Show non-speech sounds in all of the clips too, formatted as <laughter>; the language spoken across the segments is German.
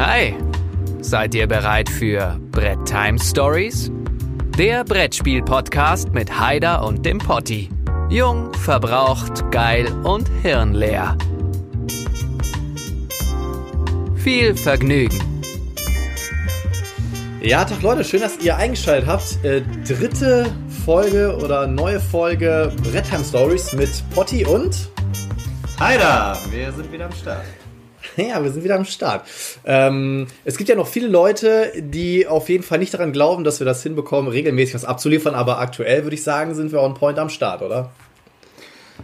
Hi, seid ihr bereit für Brett Time Stories? Der Brettspiel-Podcast mit Haider und dem Potti. Jung, verbraucht, geil und hirnleer. Viel Vergnügen. Ja, Tag Leute, schön, dass ihr eingeschaltet habt. Äh, dritte Folge oder neue Folge Brettheim Stories mit Potti und. Hi da, wir sind wieder am Start. <laughs> Ja, wir sind wieder am Start. Ähm, es gibt ja noch viele Leute, die auf jeden Fall nicht daran glauben, dass wir das hinbekommen, regelmäßig was abzuliefern, aber aktuell würde ich sagen, sind wir on point am Start, oder?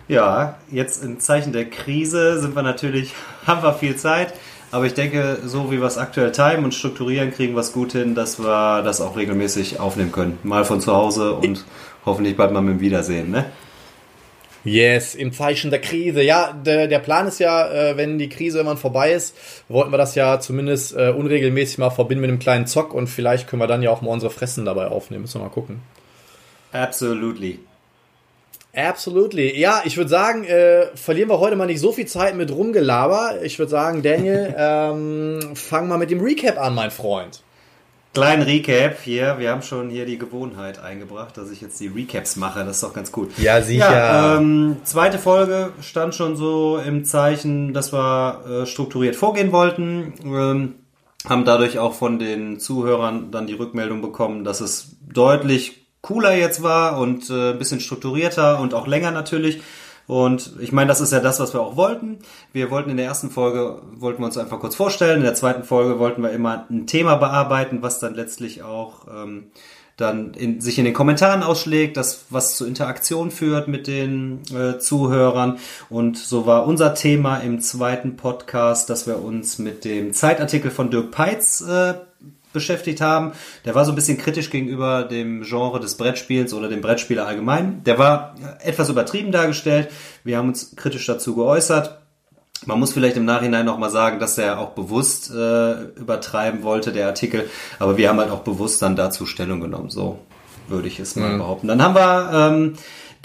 Ja, jetzt in Zeichen der Krise sind wir natürlich, <laughs> haben wir viel Zeit, aber ich denke, so wie wir es aktuell timen und strukturieren, kriegen wir es gut hin, dass wir das auch regelmäßig aufnehmen können. Mal von zu Hause und hoffentlich bald mal mit dem Wiedersehen, ne? Yes, im Zeichen der Krise. Ja, der, der Plan ist ja, äh, wenn die Krise irgendwann vorbei ist, wollten wir das ja zumindest äh, unregelmäßig mal verbinden mit einem kleinen Zock und vielleicht können wir dann ja auch mal unsere Fressen dabei aufnehmen. Müssen wir mal gucken. Absolutely. Absolutely. Ja, ich würde sagen, äh, verlieren wir heute mal nicht so viel Zeit mit Rumgelaber. Ich würde sagen, Daniel, <laughs> ähm, fang mal mit dem Recap an, mein Freund. Kleinen Recap hier. Wir haben schon hier die Gewohnheit eingebracht, dass ich jetzt die Recaps mache. Das ist doch ganz gut. Ja, sicher. Ja, ähm, zweite Folge stand schon so im Zeichen, dass wir äh, strukturiert vorgehen wollten. Ähm, haben dadurch auch von den Zuhörern dann die Rückmeldung bekommen, dass es deutlich cooler jetzt war und äh, ein bisschen strukturierter und auch länger natürlich. Und ich meine, das ist ja das, was wir auch wollten. Wir wollten in der ersten Folge, wollten wir uns einfach kurz vorstellen. In der zweiten Folge wollten wir immer ein Thema bearbeiten, was dann letztlich auch ähm, dann in, sich in den Kommentaren ausschlägt, das was zu Interaktion führt mit den äh, Zuhörern. Und so war unser Thema im zweiten Podcast, dass wir uns mit dem Zeitartikel von Dirk Peitz äh, beschäftigt haben. Der war so ein bisschen kritisch gegenüber dem Genre des Brettspiels oder dem Brettspieler allgemein. Der war etwas übertrieben dargestellt. Wir haben uns kritisch dazu geäußert. Man muss vielleicht im Nachhinein nochmal sagen, dass er auch bewusst äh, übertreiben wollte, der Artikel. Aber wir haben halt auch bewusst dann dazu Stellung genommen. So würde ich es mal mhm. behaupten. Dann haben wir ähm,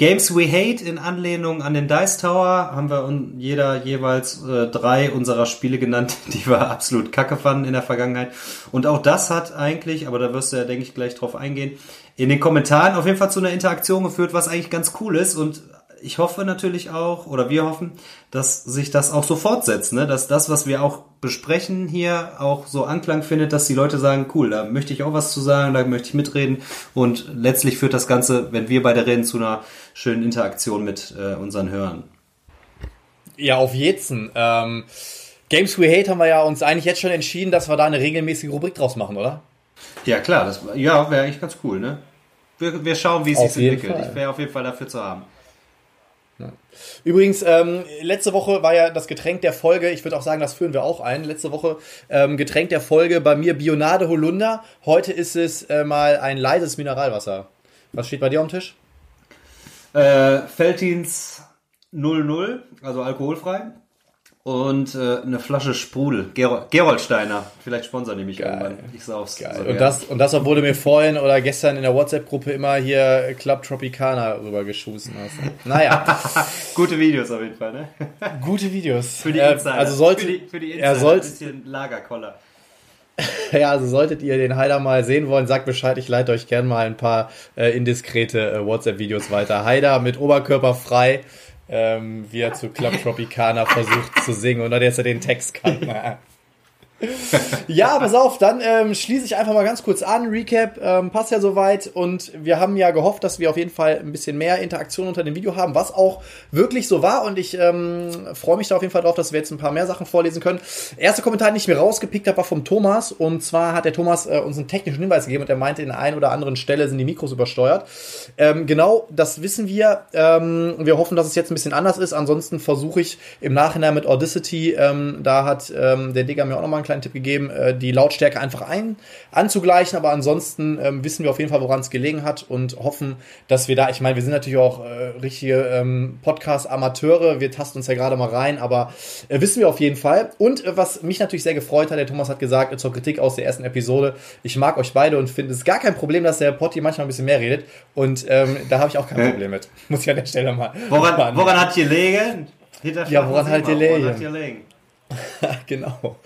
Games We Hate in Anlehnung an den Dice Tower haben wir jeder jeweils äh, drei unserer Spiele genannt, <laughs> die wir absolut kacke fanden in der Vergangenheit. Und auch das hat eigentlich, aber da wirst du ja, denke ich, gleich drauf eingehen, in den Kommentaren auf jeden Fall zu einer Interaktion geführt, was eigentlich ganz cool ist und ich hoffe natürlich auch, oder wir hoffen, dass sich das auch so fortsetzt, ne? dass das, was wir auch besprechen hier, auch so Anklang findet, dass die Leute sagen, cool, da möchte ich auch was zu sagen, da möchte ich mitreden und letztlich führt das Ganze, wenn wir beide reden, zu einer schönen Interaktion mit äh, unseren Hörern. Ja, auf jeden. Ähm, Games We Hate haben wir ja uns eigentlich jetzt schon entschieden, dass wir da eine regelmäßige Rubrik draus machen, oder? Ja, klar, das ja, wäre eigentlich ganz cool, ne? Wir, wir schauen, wie es sich entwickelt. Fall. Ich wäre auf jeden Fall dafür zu haben. Übrigens, ähm, letzte Woche war ja das Getränk der Folge, ich würde auch sagen, das führen wir auch ein. Letzte Woche ähm, Getränk der Folge bei mir Bionade Holunder. Heute ist es äh, mal ein leises Mineralwasser. Was steht bei dir am Tisch? Äh, Feltins 00, also alkoholfrei und äh, eine Flasche Sprudel. Gerol Geroldsteiner. Vielleicht sponsern die mich Geil. irgendwann. Ich sauf's. Geil. So und, das, und das, obwohl du mir vorhin oder gestern in der WhatsApp-Gruppe immer hier Club Tropicana rübergeschossen hast. Naja. <laughs> Gute Videos auf jeden Fall, ne? <laughs> Gute Videos. Für die äh, Insider. also sollte, für die, für die Insider er sollte, ein bisschen Lagerkoller. <laughs> ja, also solltet ihr den Haider mal sehen wollen, sagt Bescheid. Ich leite euch gern mal ein paar äh, indiskrete äh, WhatsApp-Videos weiter. Haider mit Oberkörper frei ähm, wie er zu Club Tropicana versucht zu singen und dann jetzt er den Text kann. <laughs> <laughs> ja, pass auf, dann ähm, schließe ich einfach mal ganz kurz an. Recap ähm, passt ja soweit und wir haben ja gehofft, dass wir auf jeden Fall ein bisschen mehr Interaktion unter dem Video haben, was auch wirklich so war und ich ähm, freue mich da auf jeden Fall drauf, dass wir jetzt ein paar mehr Sachen vorlesen können. Erster Kommentar, den ich mir rausgepickt habe, war vom Thomas und zwar hat der Thomas äh, uns einen technischen Hinweis gegeben und er meinte, in der einen oder anderen Stelle sind die Mikros übersteuert. Ähm, genau, das wissen wir. Ähm, wir hoffen, dass es jetzt ein bisschen anders ist. Ansonsten versuche ich im Nachhinein mit Audacity, ähm, da hat ähm, der Digger mir auch nochmal einen kleinen Tipp gegeben, äh, die Lautstärke einfach ein, anzugleichen. Aber ansonsten ähm, wissen wir auf jeden Fall, woran es gelegen hat und hoffen, dass wir da, ich meine, wir sind natürlich auch äh, richtige ähm, Podcast-Amateure. Wir tasten uns ja gerade mal rein, aber äh, wissen wir auf jeden Fall. Und äh, was mich natürlich sehr gefreut hat, der Thomas hat gesagt, zur Kritik aus der ersten Episode, ich mag euch beide und finde es gar kein Problem, dass der Potti manchmal ein bisschen mehr redet. Und ähm, da habe ich auch kein Problem mit. Muss ich an der Stelle mal. Woran, woran hat gelegen? Ja, woran hat gelegen? <laughs> genau.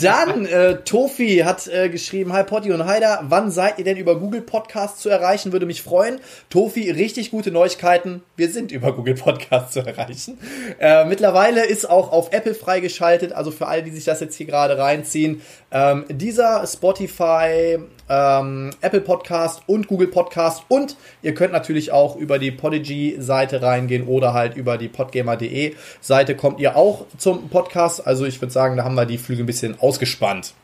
Dann, äh, Tofi hat äh, geschrieben, Hi Potti und Heider, wann seid ihr denn über Google Podcast zu erreichen? Würde mich freuen. Tofi, richtig gute Neuigkeiten. Wir sind über Google Podcast zu erreichen. Äh, mittlerweile ist auch auf Apple freigeschaltet, also für alle, die sich das jetzt hier gerade reinziehen. Ähm, dieser Spotify, ähm, Apple Podcast und Google Podcast und ihr könnt natürlich auch über die Podigy-Seite reingehen oder halt über die podgamer.de Seite kommt ihr auch zum Podcast. Also ich würde sagen, da haben wir die Flüge ein bisschen ausgespannt.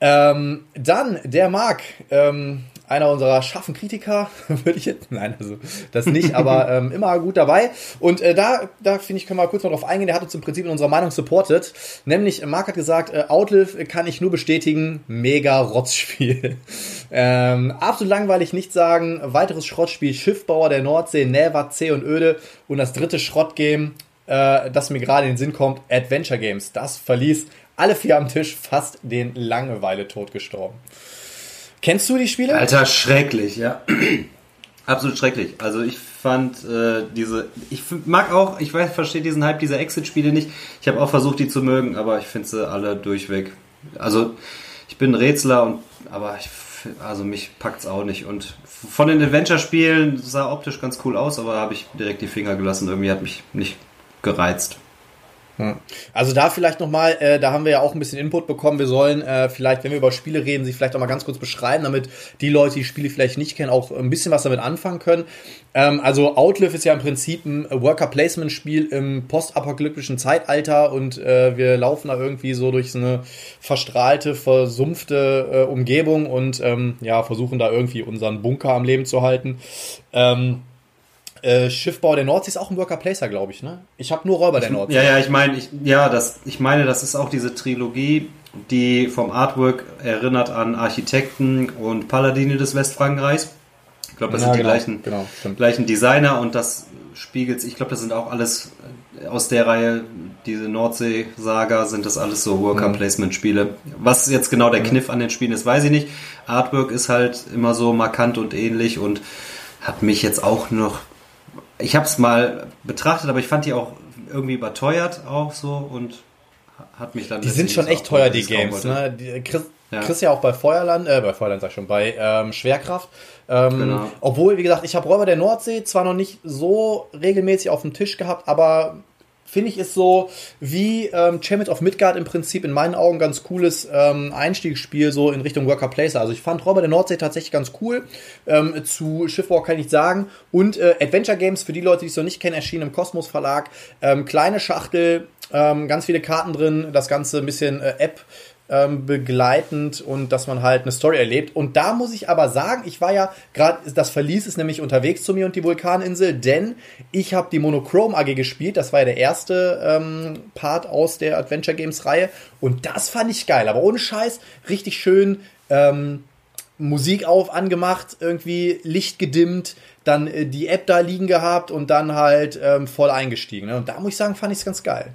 Ähm, dann der Marc, ähm, einer unserer scharfen Kritiker, <laughs> würde ich jetzt, nein, also das nicht, aber <laughs> ähm, immer gut dabei. Und äh, da, da finde ich, können wir kurz mal drauf eingehen. Der hat uns im Prinzip in unserer Meinung supportet. Nämlich, Marc hat gesagt, äh, Outlive kann ich nur bestätigen, mega Rotzspiel. <laughs> ähm, absolut langweilig, nicht sagen. Weiteres Schrottspiel, Schiffbauer der Nordsee, Never, C und Öde. Und das dritte Schrottgame, äh, das mir gerade in den Sinn kommt, Adventure Games. Das verließ alle vier am Tisch fast den Langeweile tot gestorben. Kennst du die Spiele? Alter, schrecklich, ja. <clears throat> Absolut schrecklich. Also ich fand äh, diese, ich mag auch, ich weiß, verstehe diesen Hype dieser Exit-Spiele nicht. Ich habe auch versucht, die zu mögen, aber ich finde sie alle durchweg. Also ich bin Rätsler und, aber ich, also mich packt's auch nicht. Und von den Adventure-Spielen sah optisch ganz cool aus, aber habe ich direkt die Finger gelassen. Irgendwie hat mich nicht gereizt. Hm. Also da vielleicht nochmal, äh, da haben wir ja auch ein bisschen Input bekommen. Wir sollen äh, vielleicht, wenn wir über Spiele reden, sie vielleicht auch mal ganz kurz beschreiben, damit die Leute, die Spiele vielleicht nicht kennen, auch ein bisschen was damit anfangen können. Ähm, also Outlive ist ja im Prinzip ein Worker-Placement-Spiel im postapokalyptischen Zeitalter und äh, wir laufen da irgendwie so durch so eine verstrahlte, versumpfte äh, Umgebung und ähm, ja, versuchen da irgendwie unseren Bunker am Leben zu halten. Ähm, äh, Schiffbau der Nordsee ist auch ein Worker Placer, glaube ich, ne? Ich habe nur Räuber der Nordsee. Ja, ja, ich meine, ich, ja, das, ich meine, das ist auch diese Trilogie, die vom Artwork erinnert an Architekten und Paladine des Westfrankreichs. Ich glaube, das ja, sind genau, die gleichen, genau, gleichen Designer und das spiegelt ich glaube, das sind auch alles äh, aus der Reihe, diese Nordsee-Saga, sind das alles so Worker-Placement-Spiele. Was jetzt genau der Kniff an den Spielen ist, weiß ich nicht. Artwork ist halt immer so markant und ähnlich und hat mich jetzt auch noch ich habe es mal betrachtet, aber ich fand die auch irgendwie überteuert auch so und hat mich dann. Die sind schon echt teuer, die Games. Ne? Die, Chris, ja. Chris ja auch bei Feuerland, äh, bei Feuerland sag ich schon, bei ähm, Schwerkraft. Ähm, genau. Obwohl, wie gesagt, ich habe Räuber der Nordsee zwar noch nicht so regelmäßig auf dem Tisch gehabt, aber finde ich, ist so wie ähm, Champions of Midgard im Prinzip in meinen Augen ganz cooles ähm, Einstiegsspiel so in Richtung Worker Placer. Also ich fand Robert der Nordsee tatsächlich ganz cool. Ähm, zu Schiffwalk kann ich sagen. Und äh, Adventure Games, für die Leute, die es noch nicht kennen, erschienen im Kosmos Verlag. Ähm, kleine Schachtel, ähm, ganz viele Karten drin, das Ganze ein bisschen äh, App ähm, begleitend und dass man halt eine Story erlebt. Und da muss ich aber sagen, ich war ja gerade, das Verlies ist nämlich unterwegs zu mir und die Vulkaninsel, denn ich habe die Monochrome AG gespielt. Das war ja der erste ähm, Part aus der Adventure Games Reihe und das fand ich geil. Aber ohne Scheiß, richtig schön. Ähm, Musik auf angemacht, irgendwie Licht gedimmt, dann äh, die App da liegen gehabt und dann halt ähm, voll eingestiegen. Ne? Und da muss ich sagen, fand ich es ganz geil.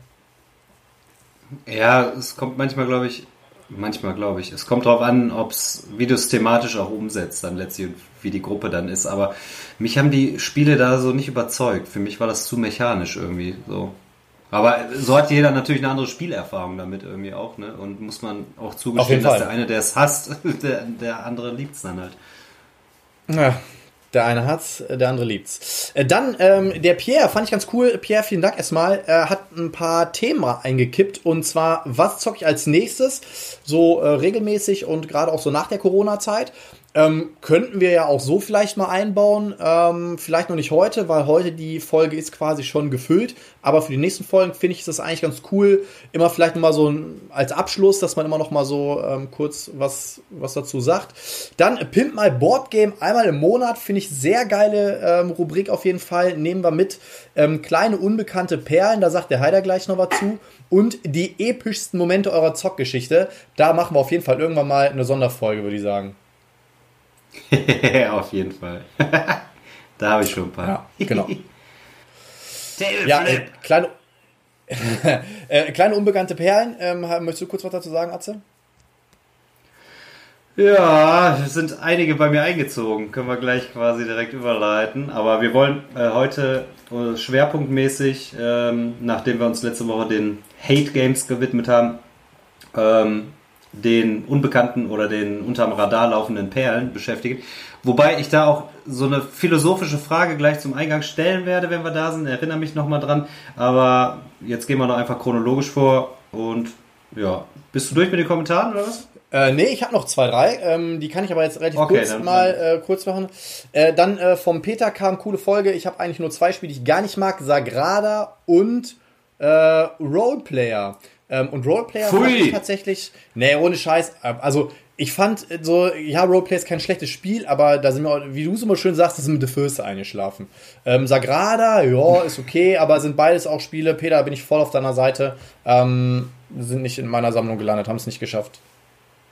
Ja, es kommt manchmal, glaube ich, Manchmal glaube ich. Es kommt darauf an, ob's, wie du es thematisch auch umsetzt, dann letztlich, wie die Gruppe dann ist. Aber mich haben die Spiele da so nicht überzeugt. Für mich war das zu mechanisch irgendwie so. Aber so hat jeder natürlich eine andere Spielerfahrung damit irgendwie auch, ne? Und muss man auch zugestehen, dass der eine, der es hasst, <laughs> der, der andere liebt es dann halt. Ja, der eine hat's, der andere liebt's. Äh, dann ähm, der Pierre, fand ich ganz cool. Pierre, vielen Dank erstmal. Er hat ein paar Themen eingekippt und zwar, was zocke ich als nächstes? So äh, regelmäßig und gerade auch so nach der Corona-Zeit. Ähm, könnten wir ja auch so vielleicht mal einbauen. Ähm, vielleicht noch nicht heute, weil heute die Folge ist quasi schon gefüllt. Aber für die nächsten Folgen finde ich das eigentlich ganz cool. Immer vielleicht nochmal so ein, als Abschluss, dass man immer noch mal so ähm, kurz was, was dazu sagt. Dann Pimp My Board Game einmal im Monat. Finde ich sehr geile ähm, Rubrik auf jeden Fall. Nehmen wir mit. Ähm, kleine unbekannte Perlen, da sagt der Heider gleich noch was zu. Und die epischsten Momente eurer Zockgeschichte. Da machen wir auf jeden Fall irgendwann mal eine Sonderfolge, würde ich sagen. <laughs> Auf jeden Fall. <laughs> da habe ich schon ein paar. Ja, genau. <laughs> ja, äh, kleine, äh, kleine unbekannte Perlen. Ähm, möchtest du kurz was dazu sagen, Atze? Ja, es sind einige bei mir eingezogen. Können wir gleich quasi direkt überleiten. Aber wir wollen äh, heute äh, schwerpunktmäßig, ähm, nachdem wir uns letzte Woche den Hate Games gewidmet haben, ähm, den unbekannten oder den unterm Radar laufenden Perlen beschäftigen. Wobei ich da auch so eine philosophische Frage gleich zum Eingang stellen werde, wenn wir da sind. Erinnere mich nochmal dran. Aber jetzt gehen wir noch einfach chronologisch vor. Und ja, bist du durch mit den Kommentaren oder was? Äh, nee, ich habe noch zwei, drei. Ähm, die kann ich aber jetzt relativ okay, kurz mal äh, kurz machen. Äh, dann äh, vom Peter kam coole Folge. Ich habe eigentlich nur zwei Spiele, die ich gar nicht mag. Sagrada und äh, Roleplayer. Ähm, und Roleplayer fand ich tatsächlich. Nee, ohne Scheiß. Äh, also ich fand so, ja, Roleplay ist kein schlechtes Spiel, aber da sind wir, wie du es immer schön sagst, das sind mit der Fürste eingeschlafen. Ähm, Sagrada, ja, ist okay, aber sind beides auch Spiele. Peter, bin ich voll auf deiner Seite. Ähm, sind nicht in meiner Sammlung gelandet, haben es nicht geschafft.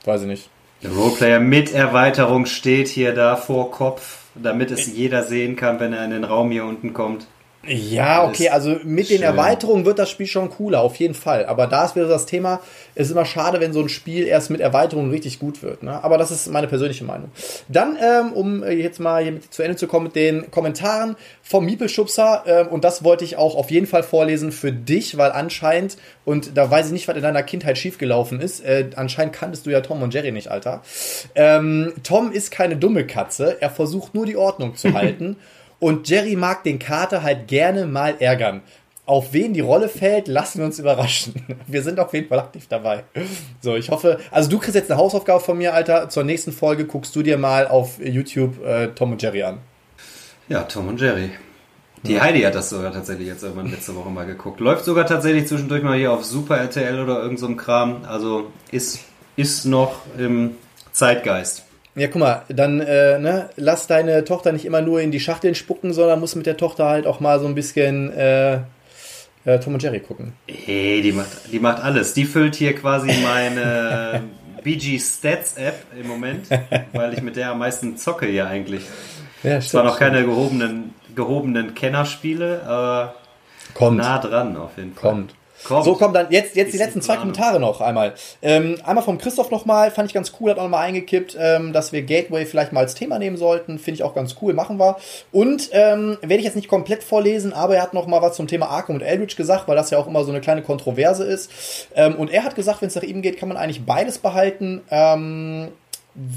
Weiß ich nicht. Der Roleplayer mit Erweiterung steht hier da vor Kopf, damit es jeder sehen kann, wenn er in den Raum hier unten kommt. Ja, okay, also mit den Erweiterungen wird das Spiel schon cooler, auf jeden Fall. Aber da ist wieder das Thema, es ist immer schade, wenn so ein Spiel erst mit Erweiterungen richtig gut wird. Ne? Aber das ist meine persönliche Meinung. Dann, ähm, um jetzt mal hier mit zu Ende zu kommen mit den Kommentaren vom Miepelschubser, ähm, und das wollte ich auch auf jeden Fall vorlesen für dich, weil anscheinend, und da weiß ich nicht, was in deiner Kindheit schiefgelaufen ist, äh, anscheinend kanntest du ja Tom und Jerry nicht, Alter. Ähm, Tom ist keine dumme Katze, er versucht nur die Ordnung zu <laughs> halten. Und Jerry mag den Kater halt gerne mal ärgern. Auf wen die Rolle fällt, lassen wir uns überraschen. <laughs> Wir sind auf jeden Fall aktiv dabei. So, ich hoffe, also du kriegst jetzt eine Hausaufgabe von mir, Alter. Zur nächsten Folge guckst du dir mal auf YouTube äh, Tom und Jerry an. Ja, Tom und Jerry. Die ja. Heidi hat das sogar tatsächlich jetzt irgendwann letzte Woche mal geguckt. Läuft sogar tatsächlich zwischendurch mal hier auf Super RTL oder irgend so Kram. Also ist, ist noch im Zeitgeist. Ja, guck mal, dann äh, ne, lass deine Tochter nicht immer nur in die Schachteln spucken, sondern muss mit der Tochter halt auch mal so ein bisschen äh, äh, Tom und Jerry gucken. Hey, die macht, die macht alles. Die füllt hier quasi meine <laughs> BG Stats App im Moment, weil ich mit der am meisten zocke hier eigentlich. Ja, stimmt, Zwar noch keine gehobenen, gehobenen Kennerspiele, aber Kommt. nah dran auf jeden Fall. Kommt. Kommt. So, kommt dann jetzt, jetzt die letzten zwei Kommentare noch einmal. Ähm, einmal vom Christoph nochmal, fand ich ganz cool, hat auch nochmal eingekippt, ähm, dass wir Gateway vielleicht mal als Thema nehmen sollten. Finde ich auch ganz cool, machen wir. Und ähm, werde ich jetzt nicht komplett vorlesen, aber er hat nochmal was zum Thema Arkham und Eldritch gesagt, weil das ja auch immer so eine kleine Kontroverse ist. Ähm, und er hat gesagt, wenn es nach ihm geht, kann man eigentlich beides behalten.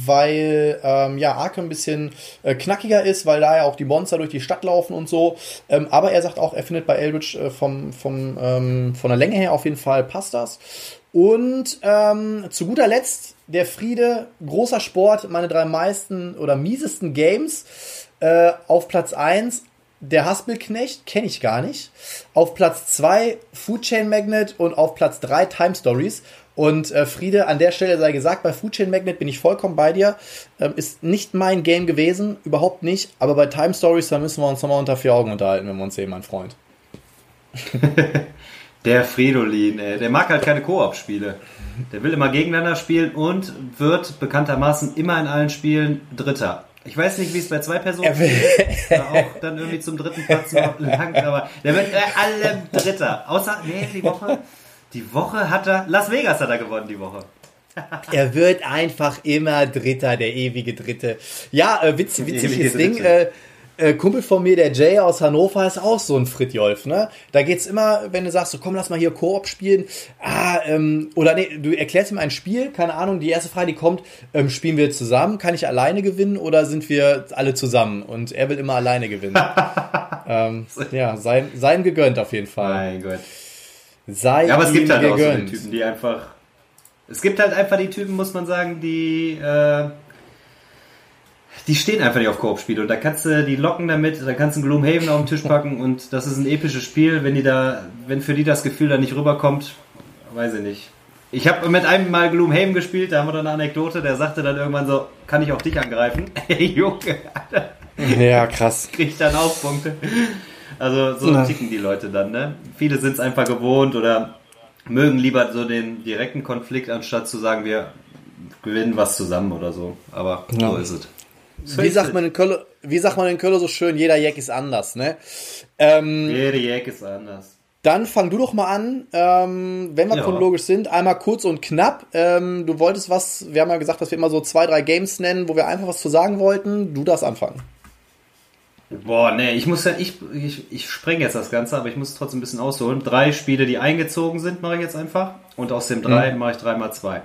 Weil ähm, ja Arkham ein bisschen äh, knackiger ist, weil da ja auch die Monster durch die Stadt laufen und so. Ähm, aber er sagt auch, er findet bei Eldritch äh, vom, vom, ähm, von der Länge her auf jeden Fall passt das. Und ähm, zu guter Letzt der Friede, großer Sport, meine drei meisten oder miesesten Games. Äh, auf Platz 1 der Haspelknecht, kenne ich gar nicht. Auf Platz 2 Food Chain Magnet und auf Platz 3 Time Stories. Und äh, Friede, an der Stelle sei gesagt, bei Food Chain Magnet bin ich vollkommen bei dir. Ähm, ist nicht mein Game gewesen, überhaupt nicht. Aber bei Time Stories, da müssen wir uns nochmal unter vier Augen unterhalten, wenn wir uns sehen, mein Freund. <laughs> der Fridolin, ey. Der mag halt keine Koop-Spiele. Der will immer gegeneinander spielen und wird bekanntermaßen immer in allen Spielen Dritter. Ich weiß nicht, wie es bei zwei Personen ist, auch dann irgendwie zum dritten Platz langt, aber der wird bei allem Dritter. Außer, nee, die Woche die Woche hat er, Las Vegas hat er gewonnen die Woche. <laughs> er wird einfach immer Dritter, der ewige Dritte. Ja, äh, witz, witziges Ding. Äh, äh, Kumpel von mir, der Jay aus Hannover, ist auch so ein Fritjolf, ne? Da geht's immer, wenn du sagst, so komm, lass mal hier Koop spielen. Ah, ähm, oder nee, du erklärst ihm ein Spiel, keine Ahnung, die erste Frage, die kommt, ähm, spielen wir zusammen? Kann ich alleine gewinnen oder sind wir alle zusammen? Und er will immer alleine gewinnen. <laughs> ähm, ja, sein, sein gegönnt auf jeden Fall. Mein Gott. Sei ja, aber es gibt halt gegönnt. auch so die Typen, die einfach. Es gibt halt einfach die Typen, muss man sagen, die. Äh, die stehen einfach nicht auf Koop-Spiele und da kannst du die locken damit, da kannst du einen Gloomhaven auf den Tisch packen und das ist ein episches Spiel, wenn die da, wenn für die das Gefühl da nicht rüberkommt, weiß ich nicht. Ich habe mit einem mal Gloomhaven gespielt, da haben wir dann eine Anekdote, der sagte dann irgendwann so, kann ich auch dich angreifen? <laughs> Ey, Junge, Alter. Ja, krass. Kriegt dann auch Punkte. Also so Na. ticken die Leute dann, ne? Viele sind es einfach gewohnt oder mögen lieber so den direkten Konflikt, anstatt zu sagen, wir gewinnen was zusammen oder so. Aber ja. so ist es. So wie, sagt man in Köln, wie sagt man in Köln so schön, jeder Jack ist anders, ne? Ähm, Jeder Jack ist anders. Dann fang du doch mal an, ähm, wenn wir Ja. chronologisch sind, einmal kurz und knapp. Ähm, du wolltest was, wir haben ja gesagt, dass wir immer so zwei, drei Games nennen, wo wir einfach was zu sagen wollten. Du darfst anfangen. Boah, nee, ich muss ja, ich, ich, ich spreng jetzt das Ganze, aber ich muss trotzdem ein bisschen ausholen. Drei Spiele, die eingezogen sind, mache ich jetzt einfach. Und aus den drei mache ich dreimal zwei.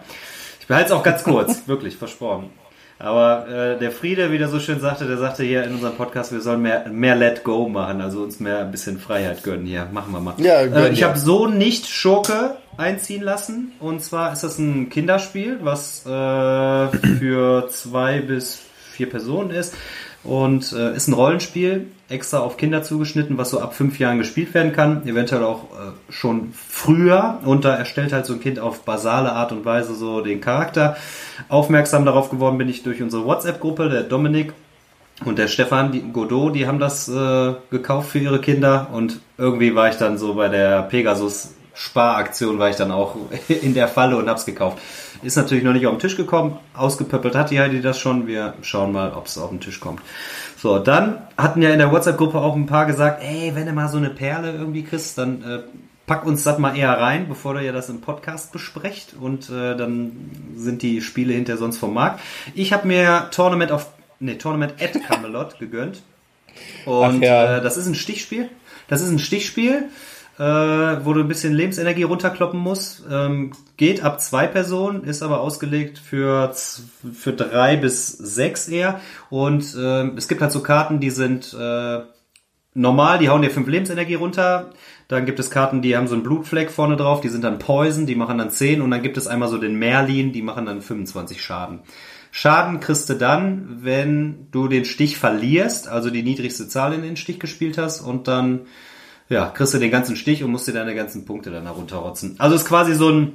Ich behalte es auch ganz kurz, <laughs> wirklich, versprochen. Aber äh, der Friede, wie der so schön sagte, der sagte hier in unserem Podcast, wir sollen mehr, mehr Let Go machen, also uns mehr ein bisschen Freiheit gönnen hier. Machen wir mal. Ja, äh, ich habe so nicht Schurke einziehen lassen. Und zwar ist das ein Kinderspiel, was äh, für zwei bis vier Personen ist. Und äh, ist ein Rollenspiel, extra auf Kinder zugeschnitten, was so ab fünf Jahren gespielt werden kann, eventuell auch äh, schon früher. Und da erstellt halt so ein Kind auf basale Art und Weise so den Charakter. Aufmerksam darauf geworden bin ich durch unsere WhatsApp-Gruppe, der Dominik und der Stefan die Godot, die haben das äh, gekauft für ihre Kinder. Und irgendwie war ich dann so bei der Pegasus Sparaktion war ich dann auch <laughs> in der Falle und hab's gekauft. Ist natürlich noch nicht auf den Tisch gekommen. Ausgepöppelt hat die Heidi das schon. Wir schauen mal, ob es auf den Tisch kommt. So, dann hatten ja in der WhatsApp-Gruppe auch ein paar gesagt, ey, wenn du mal so eine Perle irgendwie kriegst, dann äh, pack uns das mal eher rein, bevor du ja das im Podcast besprecht. Und äh, dann sind die Spiele hinter sonst vom Markt. Ich habe mir Tournament of, nee, Tournament at Camelot <laughs> gegönnt. Und ja. äh, das ist ein Stichspiel. Das ist ein Stichspiel, äh, wo du ein bisschen Lebensenergie runterkloppen musst. Ähm, geht ab zwei Personen, ist aber ausgelegt für, für drei bis sechs eher. Und ähm, es gibt halt so Karten, die sind äh, normal, die hauen dir fünf Lebensenergie runter. Dann gibt es Karten, die haben so einen Blutfleck vorne drauf, die sind dann Poison, die machen dann 10 und dann gibt es einmal so den Merlin, die machen dann 25 Schaden. Schaden kriegst du dann, wenn du den Stich verlierst, also die niedrigste Zahl in den Stich gespielt hast und dann ja, kriegst du den ganzen Stich und musst dir deine ganzen Punkte dann herunterrotzen. Also ist quasi so ein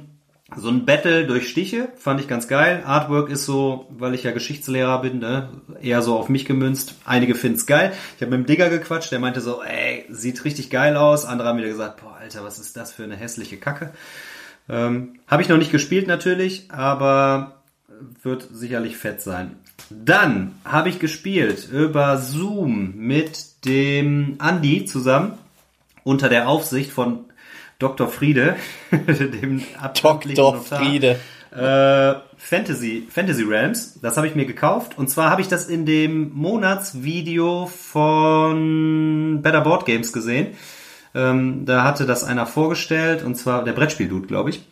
so ein Battle durch Stiche, fand ich ganz geil. Artwork ist so, weil ich ja Geschichtslehrer bin, ne, eher so auf mich gemünzt. Einige finden's geil. Ich habe mit dem Digger gequatscht, der meinte so, ey, sieht richtig geil aus. Andere haben wieder gesagt, boah, Alter, was ist das für eine hässliche Kacke. Ähm, habe ich noch nicht gespielt natürlich, aber wird sicherlich fett sein. Dann habe ich gespielt über Zoom mit dem Andi zusammen unter der Aufsicht von Dr. Friede, <laughs> dem Dr. Friede. Äh, Fantasy, Fantasy Realms, das habe ich mir gekauft. Und zwar habe ich das in dem Monatsvideo von Better Board Games gesehen. Ähm, da hatte das einer vorgestellt, und zwar der Brettspiel-Dude, glaube ich.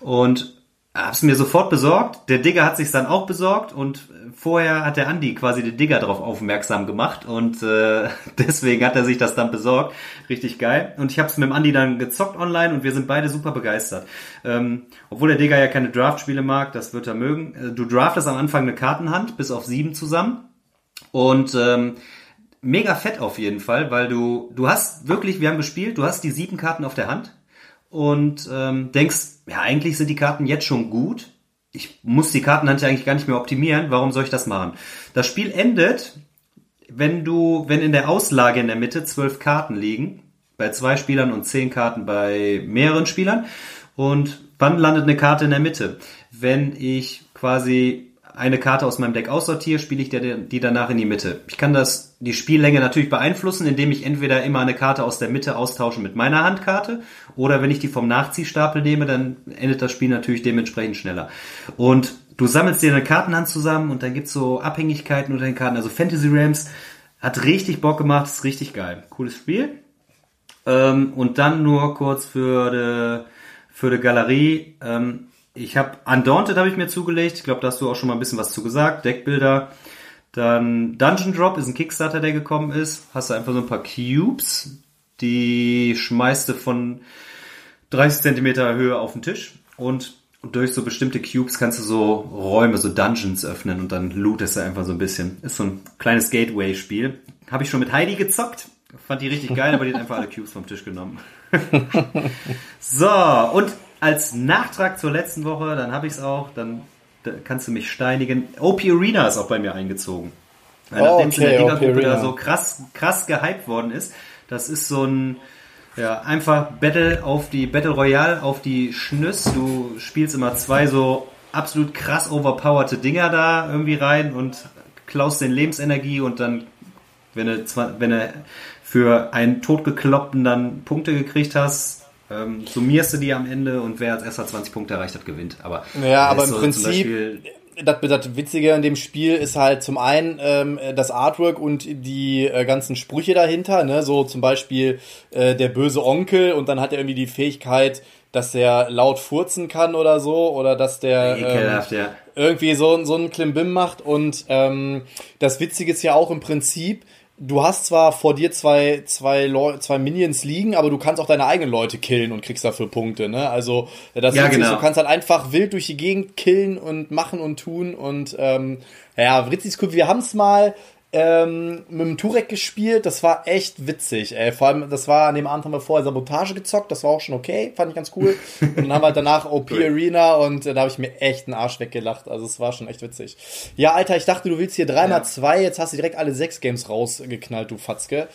Und hab's mir sofort besorgt. Der Digger hat sich's dann auch besorgt und vorher hat der Andi quasi den Digger darauf aufmerksam gemacht und äh, <laughs> deswegen hat er sich das dann besorgt. Richtig geil. Und ich habe es mit dem Andi dann gezockt online und wir sind beide super begeistert. Ähm, obwohl der Digger ja keine Draft-Spiele mag, das wird er mögen. Äh, Du draftest am Anfang eine Kartenhand bis auf sieben zusammen und ähm, mega fett auf jeden Fall, weil du du hast wirklich, wir haben gespielt, du hast die sieben Karten auf der Hand und ähm, denkst, ja, eigentlich sind die Karten jetzt schon gut. Ich muss die Kartenhand ja eigentlich gar nicht mehr optimieren. Warum soll ich das machen? Das Spiel endet, wenn du, wenn in der Auslage in der Mitte zwölf Karten liegen, bei zwei Spielern und zehn Karten bei mehreren Spielern. Und wann landet eine Karte in der Mitte? Wenn ich quasi eine Karte aus meinem Deck aussortiere, spiele ich die, die danach in die Mitte. Ich kann das, die Spiellänge natürlich beeinflussen, indem ich entweder immer eine Karte aus der Mitte austausche mit meiner Handkarte oder wenn ich die vom Nachziehstapel nehme, dann endet das Spiel natürlich dementsprechend schneller. Und du sammelst dir eine Kartenhand zusammen und dann gibt's so Abhängigkeiten unter den Karten. Also Fantasy Realms hat richtig Bock gemacht, ist richtig geil. Cooles Spiel. Ähm, und dann nur kurz für die, für die Galerie. Ähm, ich habe Undaunted habe ich mir zugelegt. Ich glaube, da hast du auch schon mal ein bisschen was zu gesagt. Deckbilder. Dann Dungeon Drop ist ein Kickstarter, der gekommen ist. Hast du einfach so ein paar Cubes, die schmeißt du von 30 Zentimeter Höhe auf den Tisch und durch so bestimmte Cubes kannst du so Räume, so Dungeons öffnen und dann lootest du einfach so ein bisschen. Ist so ein kleines Gateway-Spiel. Habe ich schon mit Heidi gezockt. Fand die richtig geil, aber die hat einfach alle <laughs> Cubes vom Tisch genommen. <laughs> so, und als Nachtrag zur letzten Woche, dann habe ich es auch, dann da kannst du mich steinigen. OP Arena ist auch bei mir eingezogen. Weil Oh, nachdem es in der okay, Liga-Gruppe da so krass, krass gehypt worden ist, das ist so ein, ja, einfach Battle auf die, Battle Royale auf die Schnüss. Du spielst immer zwei so absolut krass overpowerte Dinger da irgendwie rein und klaust den Lebensenergie und dann, wenn du, wenn du für einen totgekloppten dann Punkte gekriegt hast, ähm, summierst du die am Ende und wer als erster 20 Punkte erreicht hat, gewinnt. Aber ja, aber im so Prinzip das, das Witzige an dem Spiel ist halt zum einen ähm, das Artwork und die äh, ganzen Sprüche dahinter, ne? So zum Beispiel äh, der böse Onkel und dann hat er irgendwie die Fähigkeit, dass er laut furzen kann oder so oder dass der ähm, ja. irgendwie so, so einen Klimbim macht und ähm, das Witzige ist ja auch im Prinzip, du hast zwar vor dir zwei, zwei, Leu zwei Minions liegen, aber du kannst auch deine eigenen Leute killen und kriegst dafür Punkte, ne? Also, das ja, genau. du kannst halt einfach wild durch die Gegend killen und machen und tun und, ähm, ja, richtig cool. Wir haben es mal ähm, mit dem Turek gespielt. Das war echt witzig, ey. Vor allem, das war an dem Abend haben wir vorher Sabotage gezockt. Das war auch schon okay. Fand ich ganz cool. <laughs> Und dann haben wir halt danach OP Arena und äh, da habe ich mir echt einen Arsch weggelacht. Also es war schon echt witzig. Ja, Alter, ich dachte, du willst hier dreimal ja. zwei. Jetzt hast du direkt alle sechs Games rausgeknallt, du Fatzke.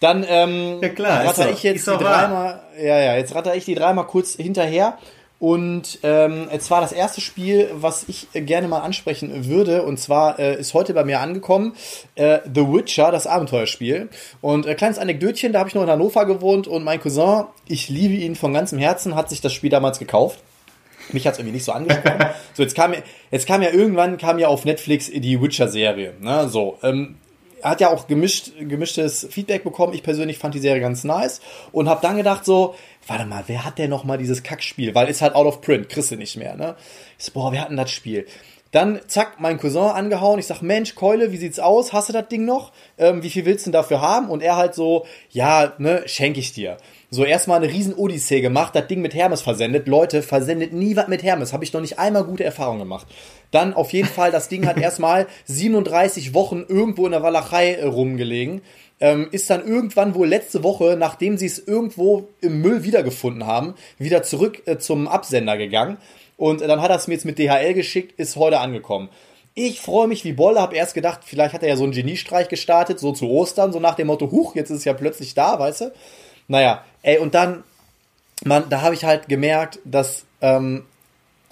Dann, ähm, ja klar, ratter ich jetzt die dreimal, ja, ja, jetzt ratter ich die dreimal kurz hinterher. Und ähm, es war das erste Spiel, was ich gerne mal ansprechen würde. Und zwar äh, ist heute bei mir angekommen äh, The Witcher, das Abenteuerspiel. Und äh, kleines Anekdötchen, da habe ich noch in Hannover gewohnt und mein Cousin, ich liebe ihn von ganzem Herzen, hat sich das Spiel damals gekauft. Mich hat es irgendwie nicht so angesprochen. <laughs> so, jetzt kam, jetzt kam ja irgendwann kam ja auf Netflix die Witcher-Serie. Ne? So, ähm, er hat ja auch gemischt, gemischtes Feedback bekommen. Ich persönlich fand die Serie ganz nice und habe dann gedacht so, warte mal, wer hat denn noch mal dieses Kackspiel? Weil ist halt out of print, kriegst du nicht mehr, ne? Ich so, boah, wer hat denn das Spiel? Dann, zack, mein Cousin angehauen. Ich sag, Mensch, Keule, wie sieht's aus? Hast du das Ding noch? Ähm, wie viel willst du denn dafür haben? Und er halt so, ja, ne, schenke ich dir. So erstmal eine riesen Odyssee gemacht, das Ding mit Hermes versendet. Leute, versendet nie was mit Hermes. Habe ich noch nicht einmal gute Erfahrungen gemacht. Dann auf jeden Fall, das Ding hat <laughs> erstmal 37 Wochen irgendwo in der Walachei äh, rumgelegen. Ähm, ist dann irgendwann wohl letzte Woche, nachdem sie es irgendwo im Müll wiedergefunden haben, wieder zurück äh, zum Absender gegangen. Und äh, dann hat er es mir jetzt mit DHL geschickt, ist heute angekommen. Ich freue mich wie Bolle, habe erst gedacht, vielleicht hat er ja so einen Geniestreich gestartet, so zu Ostern, so nach dem Motto, huch, jetzt ist es ja plötzlich da, weißt du? Naja, ey, und dann, man, da habe ich halt gemerkt, dass ähm,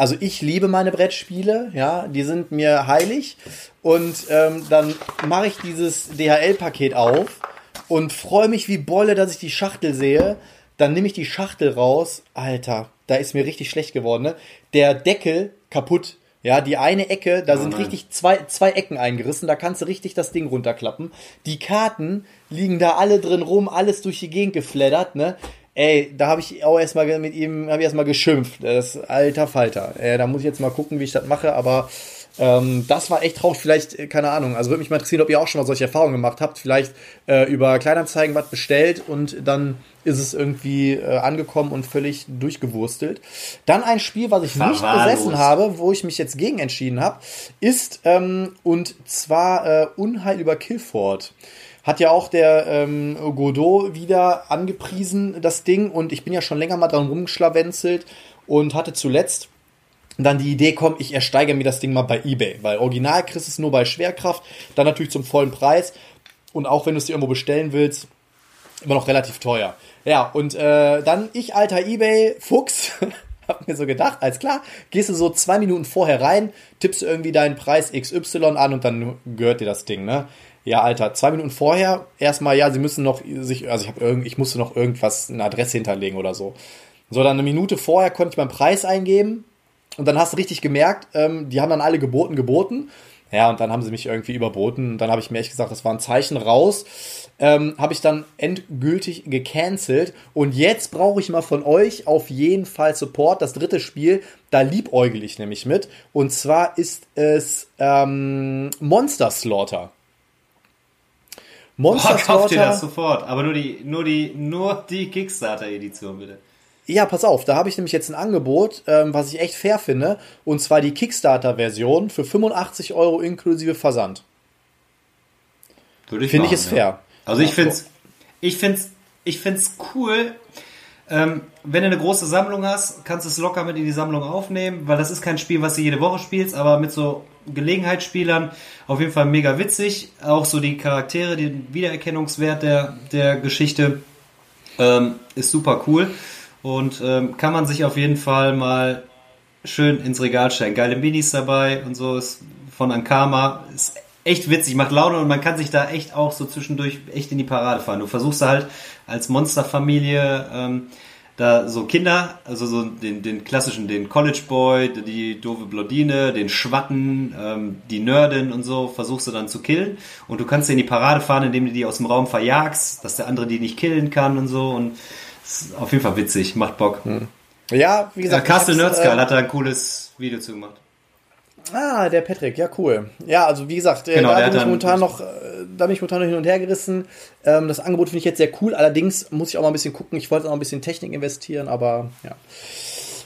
also ich liebe meine Brettspiele, ja, die sind mir heilig. Und ähm, dann mache ich dieses DHL-Paket auf und freue mich wie Bolle, dass ich die Schachtel sehe. Dann nehme ich die Schachtel raus. Alter, da ist mir richtig schlecht geworden. Ne? Der Deckel kaputt. Ja, die eine Ecke, da oh sind richtig zwei, zwei Ecken eingerissen, da kannst du richtig das Ding runterklappen. Die Karten liegen da alle drin rum, alles durch die Gegend gefleddert, ne? Ey, da habe ich auch erstmal mit ihm, habe ich erstmal geschimpft. Das ist alter Falter. Äh, da muss ich jetzt mal gucken, wie ich das mache, aber ähm, das war echt traurig. Vielleicht, äh, keine Ahnung, also würde mich mal interessieren, ob ihr auch schon mal solche Erfahrungen gemacht habt. Vielleicht äh, über Kleinanzeigen was bestellt und dann ist es irgendwie äh, angekommen und völlig durchgewurstelt. Dann ein Spiel, was ich nicht besessen habe, wo ich mich jetzt gegen entschieden habe, ist ähm, und zwar äh, Unheil über Kilford. Hat ja auch der ähm, Godot wieder angepriesen, das Ding. Und ich bin ja schon länger mal dran rumgeschlawenzelt und hatte zuletzt dann die Idee, komm, ich ersteige mir das Ding mal bei eBay. Weil original kriegst du es nur bei Schwerkraft, dann natürlich zum vollen Preis. Und auch wenn du es dir irgendwo bestellen willst, immer noch relativ teuer. Ja, und äh, dann ich, alter eBay-Fuchs, <laughs> hab mir so gedacht, alles klar, gehst du so zwei Minuten vorher rein, tippst irgendwie deinen Preis XY an und dann gehört dir das Ding, ne? Ja, Alter, zwei Minuten vorher erstmal, ja, sie müssen noch sich, also ich habe irgend, ich musste noch irgendwas, eine Adresse hinterlegen oder so. So, dann eine Minute vorher konnte ich meinen Preis eingeben und dann hast du richtig gemerkt, ähm, die haben dann alle geboten, geboten. Ja, und dann haben sie mich irgendwie überboten. Und dann habe ich mir echt gesagt, das war ein Zeichen raus. Ähm, habe ich dann endgültig gecancelt. Und jetzt brauche ich mal von euch auf jeden Fall Support. Das dritte Spiel, da liebäugel ich nämlich mit. Und zwar ist es ähm, Monster Slaughter. Monster Boah, kauft ihr das sofort, aber nur die, nur die, nur die Kickstarter-Edition bitte. Ja, pass auf, da habe ich nämlich jetzt ein Angebot, ähm, was ich echt fair finde, und zwar die Kickstarter-Version für 85 Euro inklusive Versand. Würde ich Finde ich es ja. fair. Also ich finde es ich find's, ich find's cool, ähm, wenn du eine große Sammlung hast, kannst du es locker mit in die Sammlung aufnehmen, weil das ist kein Spiel, was du jede Woche spielst, aber mit so Gelegenheitsspielern auf jeden Fall mega witzig. Auch so die Charaktere, den Wiedererkennungswert der, der Geschichte ähm, ist super cool und ähm, kann man sich auf jeden Fall mal schön ins Regal stellen. Geile Minis dabei und so ist von Ankama ist echt witzig, macht Laune und man kann sich da echt auch so zwischendurch echt in die Parade fahren. Du versuchst halt als Monsterfamilie ähm, da so Kinder, also so den, den klassischen, den College Boy, die doofe Blondine, den Schwatten, ähm, die Nerdin und so, versuchst du dann zu killen. Und du kannst in die Parade fahren, indem du die aus dem Raum verjagst, dass der andere die nicht killen kann und so. Und ist auf jeden Fall witzig, macht Bock. Hm. Ja, wie gesagt. Ja, Castle Nerdskull äh, hat da ein cooles Video zu gemacht. Ah, der Patrick, ja cool. Ja, also wie gesagt, genau, da bin ich momentan noch, äh, da bin ich momentan noch hin und her gerissen. Ähm, das Angebot finde ich jetzt sehr cool. Allerdings muss ich auch mal ein bisschen gucken. Ich wollte auch ein bisschen Technik investieren, aber ja.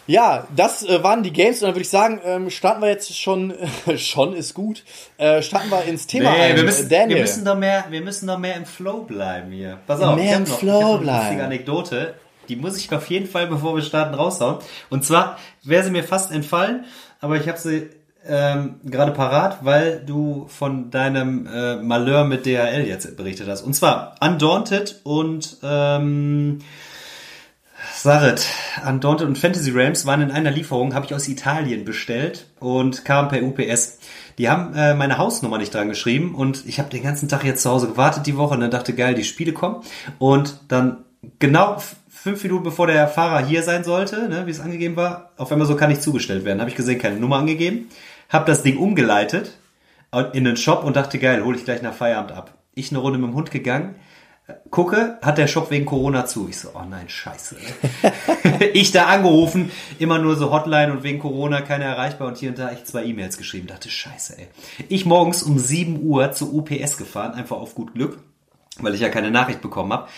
Ja, das äh, waren die Games und dann würde ich sagen, ähm, starten wir jetzt schon, <laughs> schon ist gut, äh, starten wir ins Thema nee, ein. Wir müssen, Daniel. wir müssen doch mehr, wir müssen doch mehr im Flow bleiben hier. Pass auf, mehr im noch, Flow ich noch bleiben. Eine Anekdote, die muss ich auf jeden Fall, bevor wir starten, raushauen. Und zwar wäre sie mir fast entfallen, aber ich habe sie ähm, gerade parat, weil du von deinem äh, Malheur mit DHL jetzt berichtet hast. Und zwar Undaunted und ähm, Saret, Undaunted und Fantasy Realms waren in einer Lieferung, habe ich aus Italien bestellt und kam per UPS. Die haben äh, meine Hausnummer nicht dran geschrieben und ich habe den ganzen Tag jetzt zu Hause gewartet die Woche und dann dachte, geil, die Spiele kommen. Und dann genau fünf Minuten bevor der Fahrer hier sein sollte, ne, wie es angegeben war, auf einmal so kann nicht zugestellt werden. Habe ich gesehen, keine Nummer angegeben habe das Ding umgeleitet in den Shop und dachte, geil, hole ich gleich nach Feierabend ab. Ich eine Runde mit dem Hund gegangen, gucke, hat der Shop wegen Corona zu. Ich so, oh nein, scheiße. <laughs> ich da angerufen, immer nur so Hotline und wegen Corona keiner erreichbar und hier und da echt zwei E-Mails geschrieben. Dachte, scheiße, ey. Ich morgens um 7 Uhr zu UPS gefahren, einfach auf gut Glück, weil ich ja keine Nachricht bekommen habe.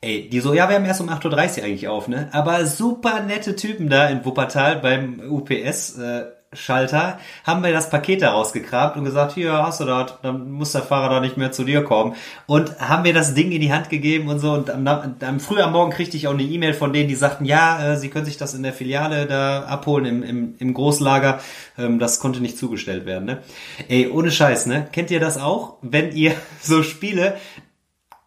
Ey, die so, ja, wir haben erst um 8.30 Uhr eigentlich auf, ne? Aber super nette Typen da in Wuppertal beim UPS, äh, Schalter, haben wir das Paket da rausgekramt und gesagt, hier hast du das, dann muss der Fahrer da nicht mehr zu dir kommen. Und haben mir das Ding in die Hand gegeben und so. Und am, am früh am Morgen kriegte ich auch eine E-Mail von denen, die sagten, ja, äh, sie können sich das in der Filiale da abholen, im, im, im Großlager. Ähm, das konnte nicht zugestellt werden. Ne? Ey, ohne Scheiß, ne? Kennt ihr das auch? Wenn ihr <laughs> so Spiele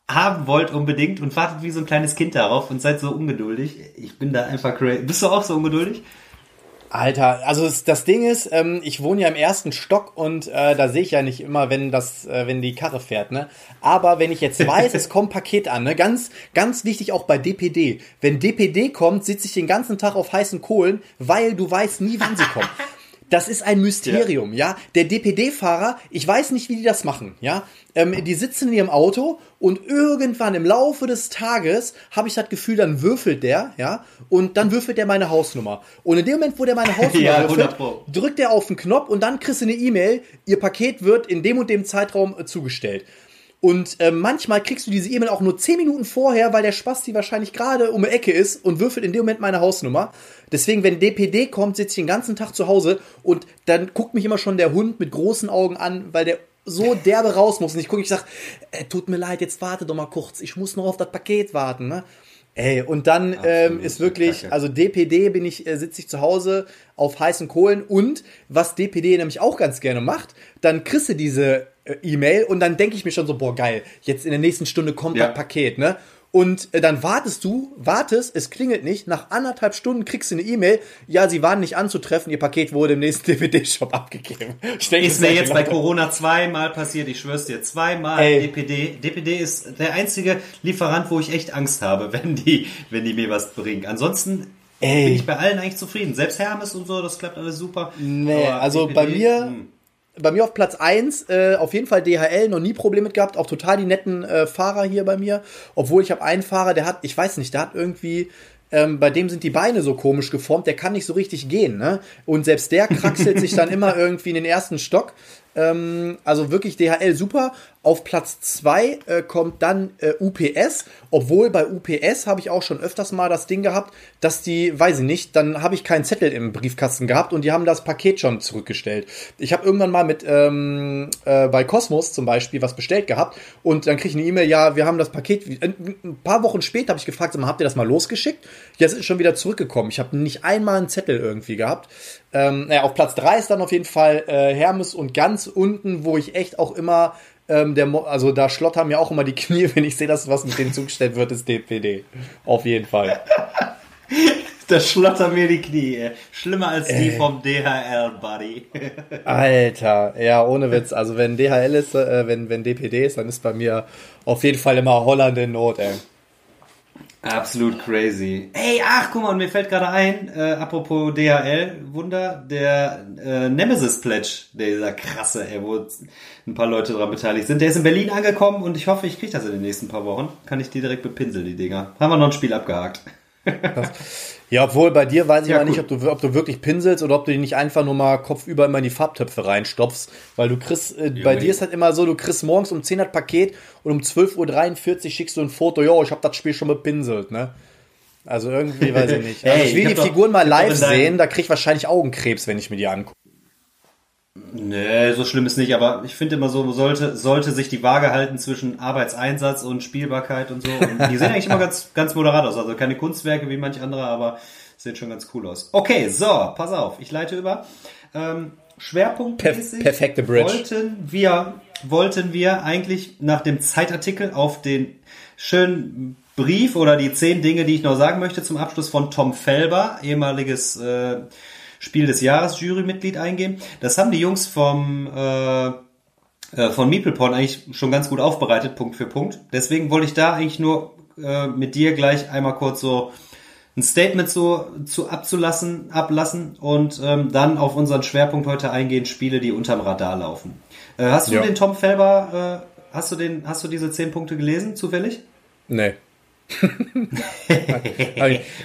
haben wollt unbedingt und wartet wie so ein kleines Kind darauf und seid so ungeduldig. Ich bin da einfach crazy. Bist du auch so ungeduldig? Alter, also das, das Ding ist, ähm, ich wohne ja im ersten Stock und äh, da sehe ich ja nicht immer, wenn das, äh, wenn die Karre fährt, ne? Aber wenn ich jetzt weiß, es kommt Paket an, ne? Ganz, ganz wichtig auch bei DPD. Wenn DPD kommt, sitze ich den ganzen Tag auf heißen Kohlen, weil du weißt nie, wann sie kommen. Das ist ein Mysterium, ja. ja? Der DPD-Fahrer, ich weiß nicht, wie die das machen, ja. Ähm, die sitzen in ihrem Auto und irgendwann im Laufe des Tages habe ich das Gefühl, dann würfelt der, ja, und dann würfelt der meine Hausnummer. Und in dem Moment, wo der meine <laughs> Hausnummer ja, würfelt, drückt er auf den Knopf und dann kriegst du eine E-Mail, ihr Paket wird in dem und dem Zeitraum äh, zugestellt. Und äh, manchmal kriegst du diese E-Mail auch nur 10 Minuten vorher, weil der Spasti wahrscheinlich gerade um die Ecke ist und würfelt in dem Moment meine Hausnummer. Deswegen, wenn DPD kommt, sitze ich den ganzen Tag zu Hause und dann guckt mich immer schon der Hund mit großen Augen an, weil der so derbe raus muss. Und ich gucke, ich sag, äh, tut mir leid, jetzt warte doch mal kurz. Ich muss noch auf das Paket warten. Ne? Ey, und dann ähm, ist wirklich, Kacke. also DPD bin ich, äh, sitze ich zu Hause auf heißen Kohlen und was DPD nämlich auch ganz gerne macht, dann kriegst du diese E-Mail und dann denke ich mir schon so, boah, geil, jetzt in der nächsten Stunde kommt ja. das Paket, ne? Und äh, dann wartest du, wartest, es klingelt nicht, nach anderthalb Stunden kriegst du eine E-Mail, ja, sie waren nicht anzutreffen, ihr Paket wurde im nächsten <laughs> DVD-Shop abgegeben. Ich denke, ist mir jetzt bei Corona zweimal passiert, ich schwör's dir, zweimal Ey. DPD. DPD ist der einzige Lieferant, wo ich echt Angst habe, <laughs> wenn die, wenn die mir was bringen. Ansonsten Ey. bin ich bei allen eigentlich zufrieden. Selbst Hermes und so, das klappt alles super. Nee, Aber also DPD, bei mir, mh hm bei mir auf Platz 1 äh, auf jeden Fall DHL, noch nie Probleme mit gehabt, auch total die netten äh, Fahrer hier bei mir. Obwohl ich habe einen Fahrer, der hat, ich weiß nicht, der hat irgendwie, ähm, bei dem sind die Beine so komisch geformt, der kann nicht so richtig gehen, ne? Und selbst der kraxelt sich dann immer <laughs> irgendwie in den ersten Stock. Ähm, also wirklich DHL super. Auf Platz 2 äh, kommt dann äh, UPS, obwohl bei UPS habe ich auch schon öfters mal das Ding gehabt, dass die, weiß ich nicht, dann habe ich keinen Zettel im Briefkasten gehabt und die haben das Paket schon zurückgestellt. Ich habe irgendwann mal mit ähm, äh, bei Cosmos zum Beispiel was bestellt gehabt und dann kriege ich eine E-Mail, ja, wir haben das Paket, ein paar Wochen später habe ich gefragt, habt ihr das mal losgeschickt? Ja, es ist schon wieder zurückgekommen. Ich habe nicht einmal einen Zettel irgendwie gehabt. Ähm, naja, auf Platz 3 ist dann auf jeden Fall äh, Hermes und ganz unten, wo ich echt auch immer ähm, der, also da schlottern mir auch immer die Knie, <laughs> wenn ich sehe, dass was mit denen zugestellt wird, ist DPD. Auf jeden Fall. <laughs> Da schlottern mir die Knie. ey. Schlimmer als die vom DHL, Buddy. <laughs> Alter, ja, ohne Witz. Also wenn DHL ist, äh, wenn, wenn DPD ist, dann ist bei mir auf jeden Fall immer Holland in Not, ey. Absolut crazy. Ey, ach, guck mal, und mir fällt gerade ein, äh, apropos DHL, Wunder, der äh, Nemesis Pledge, dieser krasse, ey, wo ein paar Leute dran beteiligt sind, der ist in Berlin angekommen und ich hoffe, ich kriege das in den nächsten paar Wochen. Kann ich die direkt bepinseln, die Dinger. Haben wir noch ein Spiel abgehakt. <laughs> Ja, obwohl bei dir weiß ich Ja, mal nicht, ob du, ob du wirklich pinselst oder ob du die nicht einfach nur mal kopfüber immer in die Farbtöpfe reinstopfst. Weil du kriegst, äh, bei Junge. dir ist halt immer so, du kriegst morgens um 10 das Paket und um 12.43 Uhr schickst du ein Foto, jo, ich habe das Spiel schon bepinselt, ne? Also irgendwie weiß ich <laughs> nicht. Also Hey, ich will ich hab die doch- Figuren mal hab live sehen, da krieg ich wahrscheinlich Augenkrebs, wenn ich mir die angucke. Nee, so schlimm ist nicht, aber ich finde immer so, sollte, sollte sich die Waage halten zwischen Arbeitseinsatz und Spielbarkeit und so. Und die sehen eigentlich immer ganz, ganz moderat aus. Also keine Kunstwerke wie manch andere, aber sehen schon ganz cool aus. Okay, so, pass auf, ich leite über. Ähm, Schwerpunktmäßig Perf- perfekte Bridge. wollten wir, wollten wir eigentlich nach dem Zeitartikel auf den schönen Brief oder die zehn Dinge, die ich noch sagen möchte zum Abschluss von Tom Felber, ehemaliges äh, Spiel des Jahres Jurymitglied eingehen. Das haben die Jungs vom äh, äh, von MeeplePorn eigentlich schon ganz gut aufbereitet, Punkt für Punkt. Deswegen wollte ich da eigentlich nur äh, mit dir gleich einmal kurz so ein Statement so zu abzulassen, ablassen und ähm, dann auf unseren Schwerpunkt heute eingehen, Spiele, die unterm Radar laufen. Äh, hast du Ja. den Tom Felber, äh, hast du den, hast du diese zehn Punkte gelesen, zufällig? Nee. <laughs>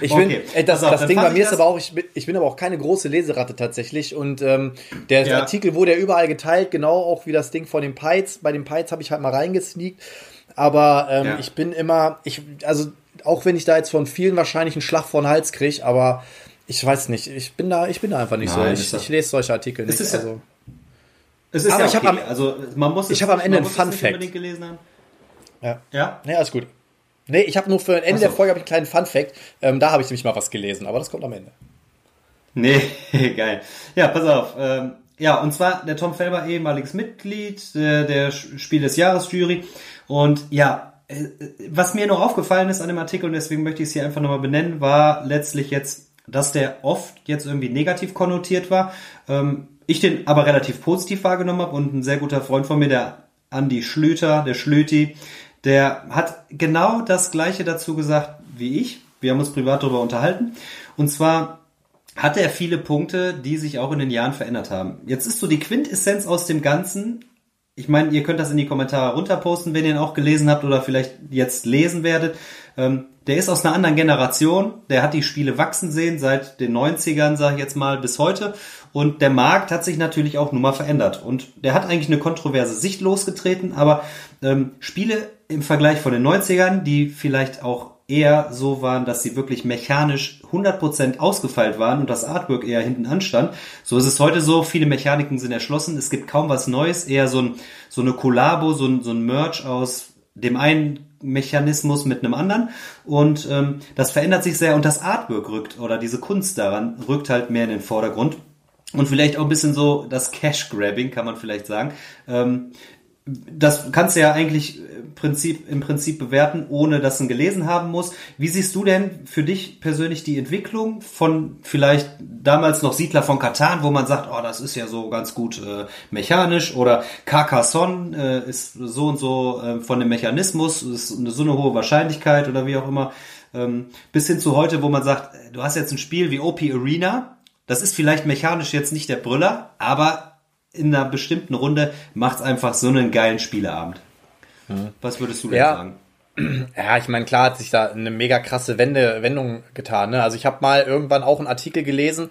ich bin, Okay, ey, das, auf, das Ding bei ich mir ist das- aber auch, ich bin, ich bin aber auch keine große Leseratte tatsächlich und ähm, der Ja. Artikel wurde ja überall geteilt, genau auch wie das Ding von den Pites. Bei den Pites habe ich halt mal reingesneakt, aber ähm, Ja. ich bin immer, ich, also auch wenn ich da jetzt von vielen wahrscheinlich einen Schlag vor den Hals kriege, aber ich weiß nicht, ich bin da, ich bin da einfach nicht Nein, so. ist Ich, ich lese solche Artikel nicht. ist ja- also. Es ist Aber ja ich okay. am- also man muss es ich hab am Ende einen Fun Fact. unbedingt gelesen haben. Ja. Ja? Nee, alles gut. Nee, ich habe nur für Ende Ach so. der Folge hab ich einen kleinen Fun-Fact. Ähm, da habe ich nämlich mal was gelesen, aber das kommt am Ende. Nee, <laughs> geil. Ja, pass auf. Ähm, ja, und zwar der Tom Felber, ehemaliges Mitglied äh, der Sch- Spiel des Jahres Jury. Und ja, äh, was mir noch aufgefallen ist an dem Artikel, und deswegen möchte ich es hier einfach nochmal benennen, war letztlich jetzt, dass der oft jetzt irgendwie negativ konnotiert war. Ähm, ich den aber relativ positiv wahrgenommen habe und ein sehr guter Freund von mir, der Andi Schlüter, der Schlüti, der hat genau das Gleiche dazu gesagt wie ich. Wir haben uns privat darüber unterhalten. Und zwar hat er viele Punkte, die sich auch in den Jahren verändert haben. Jetzt ist so die Quintessenz aus dem Ganzen. Ich meine, ihr könnt das in die Kommentare runterposten, wenn ihr ihn auch gelesen habt oder vielleicht jetzt lesen werdet. Ähm, der ist aus einer anderen Generation. Der hat die Spiele wachsen sehen seit den 90ern, sage ich jetzt mal, bis heute. Und der Markt hat sich natürlich auch nun mal verändert. Und der hat eigentlich eine kontroverse Sicht losgetreten, aber ähm, Spiele im Vergleich von den 90ern, die vielleicht auch eher so waren, dass sie wirklich mechanisch 100% ausgefeilt waren und das Artwork eher hinten anstand. So ist es heute so, viele Mechaniken sind erschlossen, es gibt kaum was Neues, eher so, ein, so eine Kollabo, so ein, so ein Merch aus dem einen Mechanismus mit einem anderen und ähm, das verändert sich sehr und das Artwork rückt oder diese Kunst daran rückt halt mehr in den Vordergrund und vielleicht auch ein bisschen so das Cash-Grabbing, kann man vielleicht sagen. Ähm, das kannst du ja eigentlich im Prinzip, im Prinzip bewerten, ohne dass du gelesen haben musst. Wie siehst du denn für dich persönlich die Entwicklung von vielleicht damals noch Siedler von Katan, wo man sagt, oh, das ist ja so ganz gut äh, mechanisch oder Carcassonne äh, ist so und so äh, von dem Mechanismus, ist eine, so eine hohe Wahrscheinlichkeit oder wie auch immer, ähm, bis hin zu heute, wo man sagt, äh, du hast jetzt ein Spiel wie OP Arena, das ist vielleicht mechanisch jetzt nicht der Brüller, aber in einer bestimmten Runde macht's einfach so einen geilen Spieleabend. Was würdest du denn Ja. sagen? <clears throat> Ja, ich meine, klar hat sich da eine mega krasse Wende, Wendung getan. Ne? Also ich habe mal irgendwann auch einen Artikel gelesen.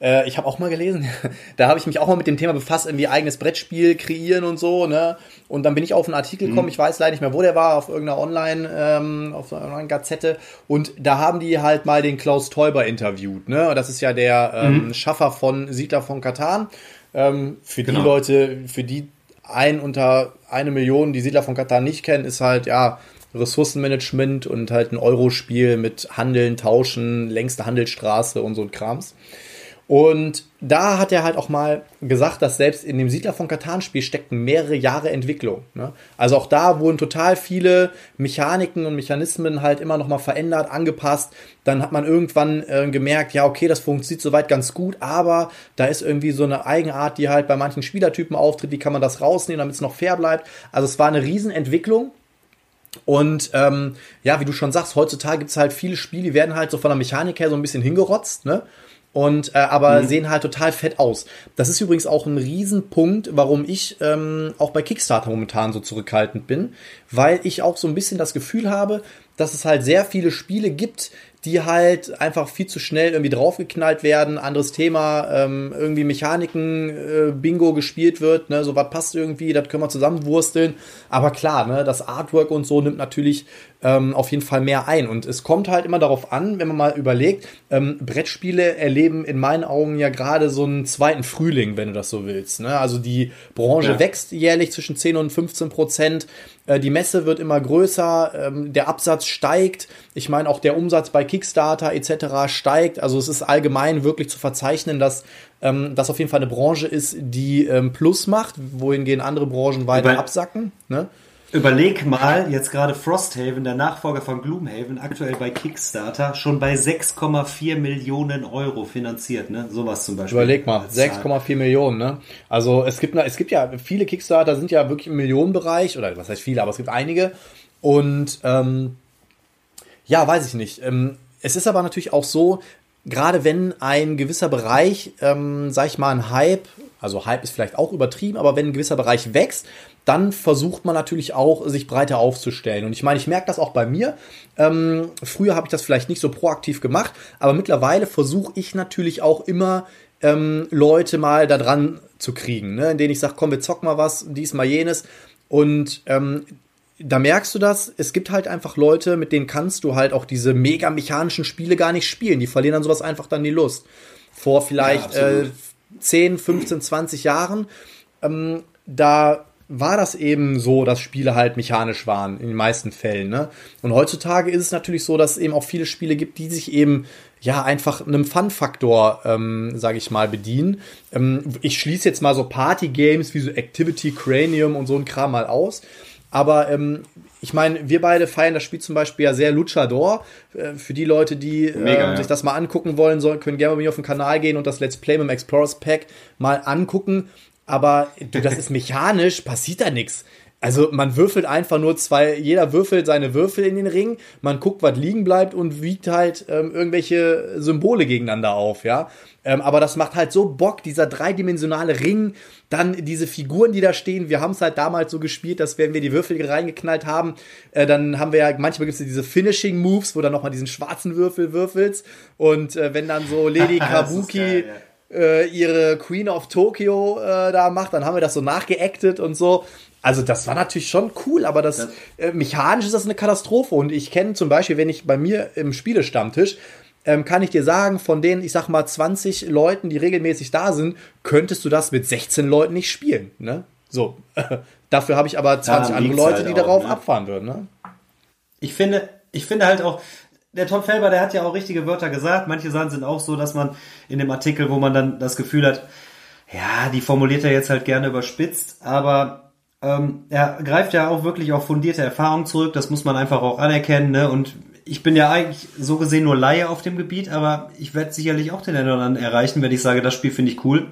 Äh, ich habe auch mal gelesen. <laughs> da habe ich mich auch mal mit dem Thema befasst, irgendwie eigenes Brettspiel kreieren und so. Ne? Und dann bin ich auf einen Artikel gekommen. Ich weiß leider nicht mehr, wo der war, auf irgendeiner Online, ähm, auf einer Online-Gazette. Und da haben die halt mal den Klaus Teuber interviewt. Ne? Das ist ja der ähm, Schaffer von Siedler von Katan. Ähm, für Genau. die Leute, für die ein unter eine Million, die Siedler von Katar nicht kennen, ist halt, ja, Ressourcenmanagement und halt ein Euro-Spiel mit Handeln, Tauschen, längste Handelsstraße und so ein Krams. Und da hat er halt auch mal gesagt, dass selbst in dem Siedler von Katan-Spiel steckten mehrere Jahre Entwicklung. Ne? Also auch da wurden total viele Mechaniken und Mechanismen halt immer noch mal verändert, angepasst. Dann hat man irgendwann äh, gemerkt, ja, okay, das funktioniert soweit ganz gut, aber da ist irgendwie so eine Eigenart, die halt bei manchen Spielertypen auftritt. Wie kann man das rausnehmen, damit es noch fair bleibt? Also es war eine Riesenentwicklung. Und ähm, ja, wie du schon sagst, heutzutage gibt es halt viele Spiele, die werden halt so von der Mechanik her so ein bisschen hingerotzt, ne? Und äh, aber mhm. sehen halt total fett aus. Das ist übrigens auch ein Riesenpunkt, warum ich ähm, auch bei Kickstarter momentan so zurückhaltend bin, weil ich auch so ein bisschen das Gefühl habe, dass es halt sehr viele Spiele gibt, die halt einfach viel zu schnell irgendwie draufgeknallt werden. Anderes Thema, ähm, irgendwie Mechaniken, äh, Bingo gespielt wird, ne, so was passt irgendwie, das können wir zusammenwursteln. Aber klar, ne, das Artwork und so nimmt natürlich ähm, auf jeden Fall mehr ein. Und es kommt halt immer darauf an, wenn man mal überlegt, ähm, Brettspiele erleben in meinen Augen ja gerade so einen zweiten Frühling, wenn du das so willst. Ne? Also die Branche ja. wächst jährlich zwischen 10 und 15 Prozent. Äh, die Messe wird immer größer, ähm, der Absatz steigt. Ich meine, auch der Umsatz bei Kickstarter etc. steigt. Also es ist allgemein wirklich zu verzeichnen, dass ähm, das auf jeden Fall eine Branche ist, die ähm, Plus macht, wohingehen andere Branchen weiter absacken. Ne? Überleg mal, jetzt gerade Frosthaven, der Nachfolger von Gloomhaven, aktuell bei Kickstarter, schon bei 6,4 Millionen Euro finanziert, ne? Sowas zum Beispiel. Überleg mal, 6,4 Millionen, ne? Also es gibt, es gibt ja, viele Kickstarter sind ja wirklich im Millionenbereich, oder was heißt viele, aber es gibt einige. Und ähm, ja, weiß ich nicht. Ähm, es ist aber natürlich auch so, gerade wenn ein gewisser Bereich, ähm, sag ich mal, ein Hype, also Hype ist vielleicht auch übertrieben, aber wenn ein gewisser Bereich wächst, dann versucht man natürlich auch, sich breiter aufzustellen. Und ich meine, ich merke das auch bei mir. Ähm, früher habe ich das vielleicht nicht so proaktiv gemacht, aber mittlerweile versuche ich natürlich auch immer ähm, Leute mal da dran zu kriegen, ne? in denen ich sage, komm, wir zocken mal was, dies mal jenes. Und ähm, da merkst du das, es gibt halt einfach Leute, mit denen kannst du halt auch diese mega mechanischen Spiele gar nicht spielen. Die verlieren dann sowas einfach dann die Lust. Vor vielleicht ja, äh, 10, 15, 20 Jahren, ähm, da war das eben so, dass Spiele halt mechanisch waren, in den meisten Fällen. Ne? Und heutzutage ist es natürlich so, dass es eben auch viele Spiele gibt, die sich eben ja einfach einem Fun-Faktor, ähm, sage ich mal, bedienen. Ähm, ich schließe jetzt mal so Party-Games wie so Activity Cranium und so ein Kram mal aus. Aber ähm, ich meine, wir beide feiern das Spiel zum Beispiel ja sehr Luchador. Äh, für die Leute, die äh, Mega, sich das mal angucken wollen, sollen, können gerne bei mir auf den Kanal gehen und das Let's Play mit dem Explorers Pack mal angucken aber du, das ist mechanisch, passiert da nichts. Also man würfelt einfach nur zwei, jeder würfelt seine Würfel in den Ring, man guckt, was liegen bleibt und wiegt halt ähm, irgendwelche Symbole gegeneinander auf, ja. Ähm, aber das macht halt so Bock, dieser dreidimensionale Ring, dann diese Figuren, die da stehen. Wir haben es halt damals so gespielt, dass wenn wir die Würfel reingeknallt haben, äh, dann haben wir ja, manchmal gibt es diese Finishing Moves, wo dann nochmal diesen schwarzen Würfel würfelst und äh, wenn dann so Lady <laughs> Kabuki geil, ja äh, ihre Queen of Tokyo äh, da macht, dann haben wir das so nachgeactet und so. Also das war natürlich schon cool, aber das äh, mechanisch ist das eine Katastrophe. Und ich kenne zum Beispiel, wenn ich bei mir im Spielestammtisch, ähm, kann ich dir sagen, von den, ich sag mal, 20 Leuten, die regelmäßig da sind, könntest du das mit 16 Leuten nicht spielen. Ne? So. <laughs> Dafür habe ich aber 20 ja, andere Leute, halt die auch, darauf ne? abfahren würden. Ne? Ich finde, ich finde halt auch, der Tom Felber, der hat ja auch richtige Wörter gesagt. Manche Sachen sind auch so, dass man in dem Artikel, wo man dann das Gefühl hat, ja, die formuliert er jetzt halt gerne überspitzt, aber ähm, er greift ja auch wirklich auf fundierte Erfahrung zurück. Das muss man einfach auch anerkennen. Ne? Und ich bin ja eigentlich so gesehen nur Laie auf dem Gebiet, aber ich werde sicherlich auch den anderen erreichen, wenn ich sage, das Spiel finde ich cool.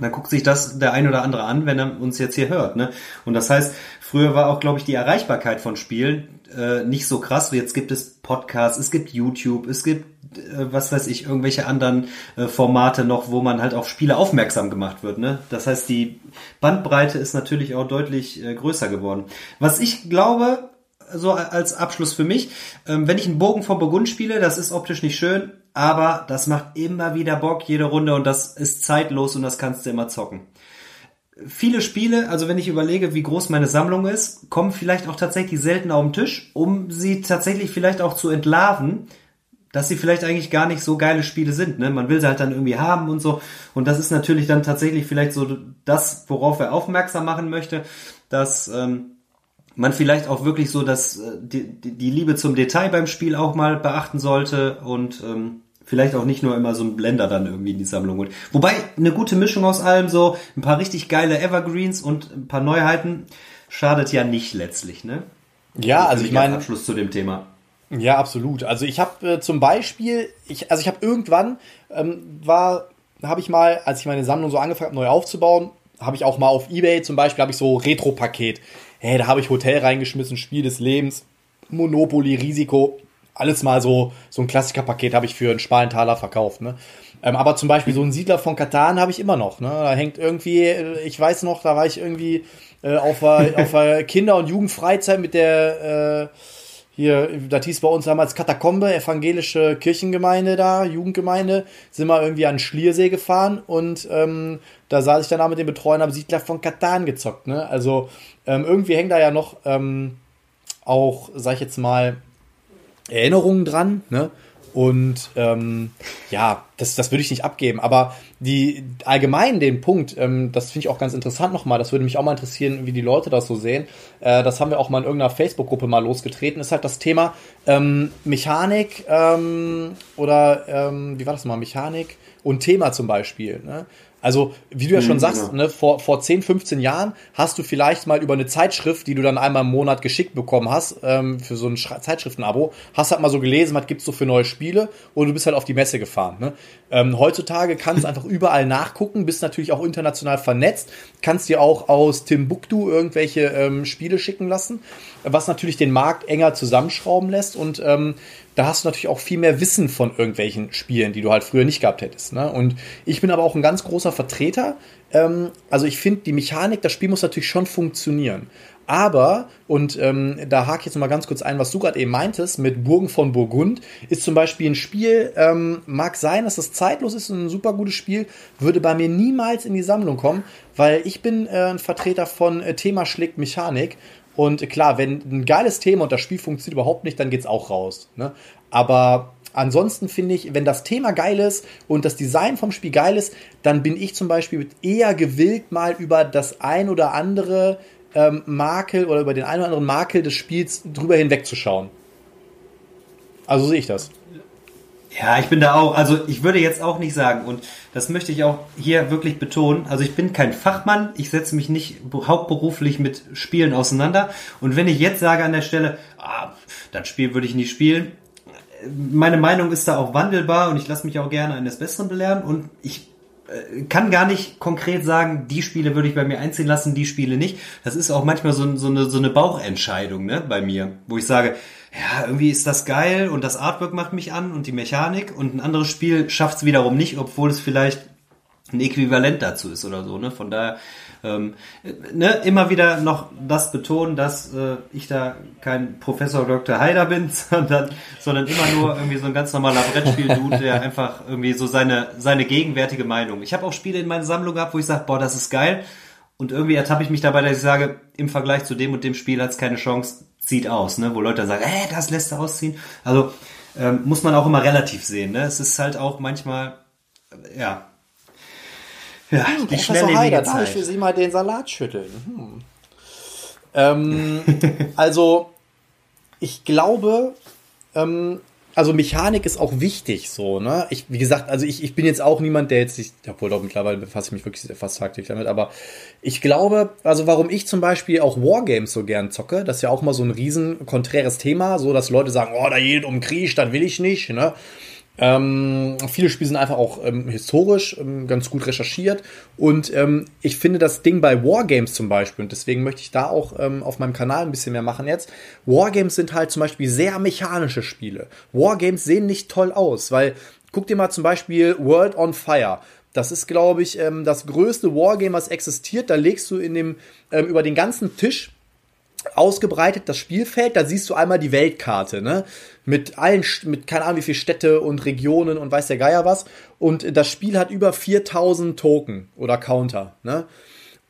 Dann guckt sich das der ein oder andere an, wenn er uns jetzt hier hört. Ne? Und das heißt, früher war auch, glaube ich, die Erreichbarkeit von Spielen äh, nicht so krass. Jetzt gibt es Podcasts, es gibt YouTube, es gibt, äh, was weiß ich, irgendwelche anderen äh, Formate noch, wo man halt auf Spiele aufmerksam gemacht wird. Ne? Das heißt, die Bandbreite ist natürlich auch deutlich äh, größer geworden. Was ich glaube, so als Abschluss für mich, ähm, wenn ich einen Bogen vor Burgund spiele, das ist optisch nicht schön, aber das macht immer wieder Bock, jede Runde und das ist zeitlos und das kannst du immer zocken viele Spiele, also wenn ich überlege, wie groß meine Sammlung ist, kommen vielleicht auch tatsächlich selten auf den Tisch, um sie tatsächlich vielleicht auch zu entlarven, dass sie vielleicht eigentlich gar nicht so geile Spiele sind. Ne? Man will sie halt dann irgendwie haben und so. Und das ist natürlich dann tatsächlich vielleicht so das, worauf er aufmerksam machen möchte, dass ähm, man vielleicht auch wirklich so dass äh, die, die Liebe zum Detail beim Spiel auch mal beachten sollte und ähm, vielleicht auch nicht nur immer so ein Blender dann irgendwie in die Sammlung holt. Wobei eine gute Mischung aus allem, so ein paar richtig geile Evergreens und ein paar Neuheiten, schadet ja nicht letztlich, ne? Ja, also ich meine. Abschluss zu dem Thema. Ja, absolut. Also ich habe äh, zum Beispiel, ich, also ich habe irgendwann ähm, war, habe ich mal, als ich meine Sammlung so angefangen habe, neu aufzubauen, habe ich auch mal auf eBay zum Beispiel habe ich so Retro-Paket. Hey, da habe ich Hotel reingeschmissen, Spiel des Lebens, Monopoly, Risiko, alles mal so, so ein Klassikerpaket habe ich für einen Spalentaler verkauft, ne? Ähm, aber zum Beispiel so ein Siedler von Katan habe ich immer noch, ne? Da hängt irgendwie, äh, ich weiß noch, da war ich irgendwie äh, auf der Kinder- und Jugendfreizeit mit der, äh, hier, das hieß bei uns damals Katakombe, evangelische Kirchengemeinde da, Jugendgemeinde, sind wir irgendwie an Schliersee gefahren und ähm, da saß ich danach mit den Betreuern am Siedler von Katan gezockt, ne? Also ähm, irgendwie hängt da ja noch ähm, auch, sag ich jetzt mal, Erinnerungen dran, ne? Und ähm, ja, das, das würde ich nicht abgeben. Aber die allgemein den Punkt, ähm, das finde ich auch ganz interessant nochmal, das würde mich auch mal interessieren, wie die Leute das so sehen. Äh, das haben wir auch mal in irgendeiner Facebook-Gruppe mal losgetreten, ist halt das Thema ähm, Mechanik ähm, oder ähm, wie war das mal, Mechanik und Thema zum Beispiel. Ne? Also, wie du ja schon mhm, sagst, genau. ne, vor, vor 10, 15 Jahren hast du vielleicht mal über eine Zeitschrift, die du dann einmal im Monat geschickt bekommen hast, ähm, für so ein Zeitschriftenabo, hast halt mal so gelesen, was gibt's so für neue Spiele und du bist halt auf die Messe gefahren. Ne? Ähm, heutzutage kannst du einfach überall nachgucken, bist natürlich auch international vernetzt, kannst dir auch aus Timbuktu irgendwelche ähm, Spiele schicken lassen, was natürlich den Markt enger zusammenschrauben lässt und ähm, da hast du natürlich auch viel mehr Wissen von irgendwelchen Spielen, die du halt früher nicht gehabt hättest. Ne? Und ich bin aber auch ein ganz großer Vertreter. Ähm, also ich finde, die Mechanik, das Spiel muss natürlich schon funktionieren. Aber, und ähm, da hake ich jetzt mal ganz kurz ein, was du gerade eben meintest, mit Burgen von Burgund, ist zum Beispiel ein Spiel, ähm, mag sein, dass es zeitlos ist und ein super gutes Spiel, würde bei mir niemals in die Sammlung kommen, weil ich bin äh, ein Vertreter von äh, Thema schlägt Mechanik und klar, wenn ein geiles Thema und das Spiel funktioniert überhaupt nicht, dann geht's auch raus. Ne? Aber ansonsten finde ich, wenn das Thema geil ist und das Design vom Spiel geil ist, dann bin ich zum Beispiel eher gewillt, mal über das ein oder andere ähm, Makel oder über den ein oder anderen Makel des Spiels drüber hinwegzuschauen. Also sehe ich das. Ja, ich bin da auch, also ich würde jetzt auch nicht sagen, und das möchte ich auch hier wirklich betonen, also ich bin kein Fachmann, ich setze mich nicht hauptberuflich mit Spielen auseinander. Und wenn ich jetzt sage an der Stelle, ah, das Spiel würde ich nicht spielen, meine Meinung ist da auch wandelbar und ich lasse mich auch gerne eines Besseren belehren und ich äh, kann gar nicht konkret sagen, die Spiele würde ich bei mir einziehen lassen, die Spiele nicht. Das ist auch manchmal so, so, eine, so eine Bauchentscheidung ne, bei mir, wo ich sage, ja, irgendwie ist das geil und das Artwork macht mich an und die Mechanik und ein anderes Spiel schafft es wiederum nicht, obwohl es vielleicht ein Äquivalent dazu ist oder so. Ne? Von daher ähm, ne, immer wieder noch das betonen, dass äh, ich da kein Professor Dr. Haider bin, <laughs> sondern, sondern immer nur irgendwie so ein ganz normaler Brettspiel-Dude, der <laughs> einfach irgendwie so seine, seine gegenwärtige Meinung. Ich habe auch Spiele in meiner Sammlung gehabt, wo ich sage, boah, das ist geil. Und irgendwie ertappe ich mich dabei, dass ich sage, im Vergleich zu dem und dem Spiel hat es keine Chance, zieht aus, ne? Wo Leute sagen, äh, das lässt er ausziehen. Also ähm, muss man auch immer relativ sehen, ne? Es ist halt auch manchmal, ja, ja, hm, die Professor Heider, darf ich für Sie mal den Salat schütteln? Hm. Ähm, <laughs> also, ich glaube, ähm, also Mechanik ist auch wichtig, so, ne? Ich, wie gesagt, also ich, ich bin jetzt auch niemand, der jetzt sich, obwohl doch mittlerweile befasse ich mich wirklich fast tagtäglich damit, aber ich glaube, also warum ich zum Beispiel auch Wargames so gern zocke, das ist ja auch mal so ein riesen konträres Thema, so dass Leute sagen, oh, da geht um Krieg, das will ich nicht, ne? Ähm, viele Spiele sind einfach auch ähm, historisch ähm, ganz gut recherchiert und ähm, ich finde das Ding bei Wargames zum Beispiel und deswegen möchte ich da auch ähm, auf meinem Kanal ein bisschen mehr machen jetzt. Wargames sind halt zum Beispiel sehr mechanische Spiele. Wargames sehen nicht toll aus, weil guck dir mal zum Beispiel World on Fire. Das ist, glaube ich, ähm, das größte Wargame, was existiert. Da legst du in dem über den ganzen Tisch ausgebreitet das Spielfeld, da siehst du einmal die Weltkarte, ne? Mit allen, mit keine Ahnung wie viele Städte und Regionen und weiß der Geier was. Und das Spiel hat über 4000 Token oder Counter, ne?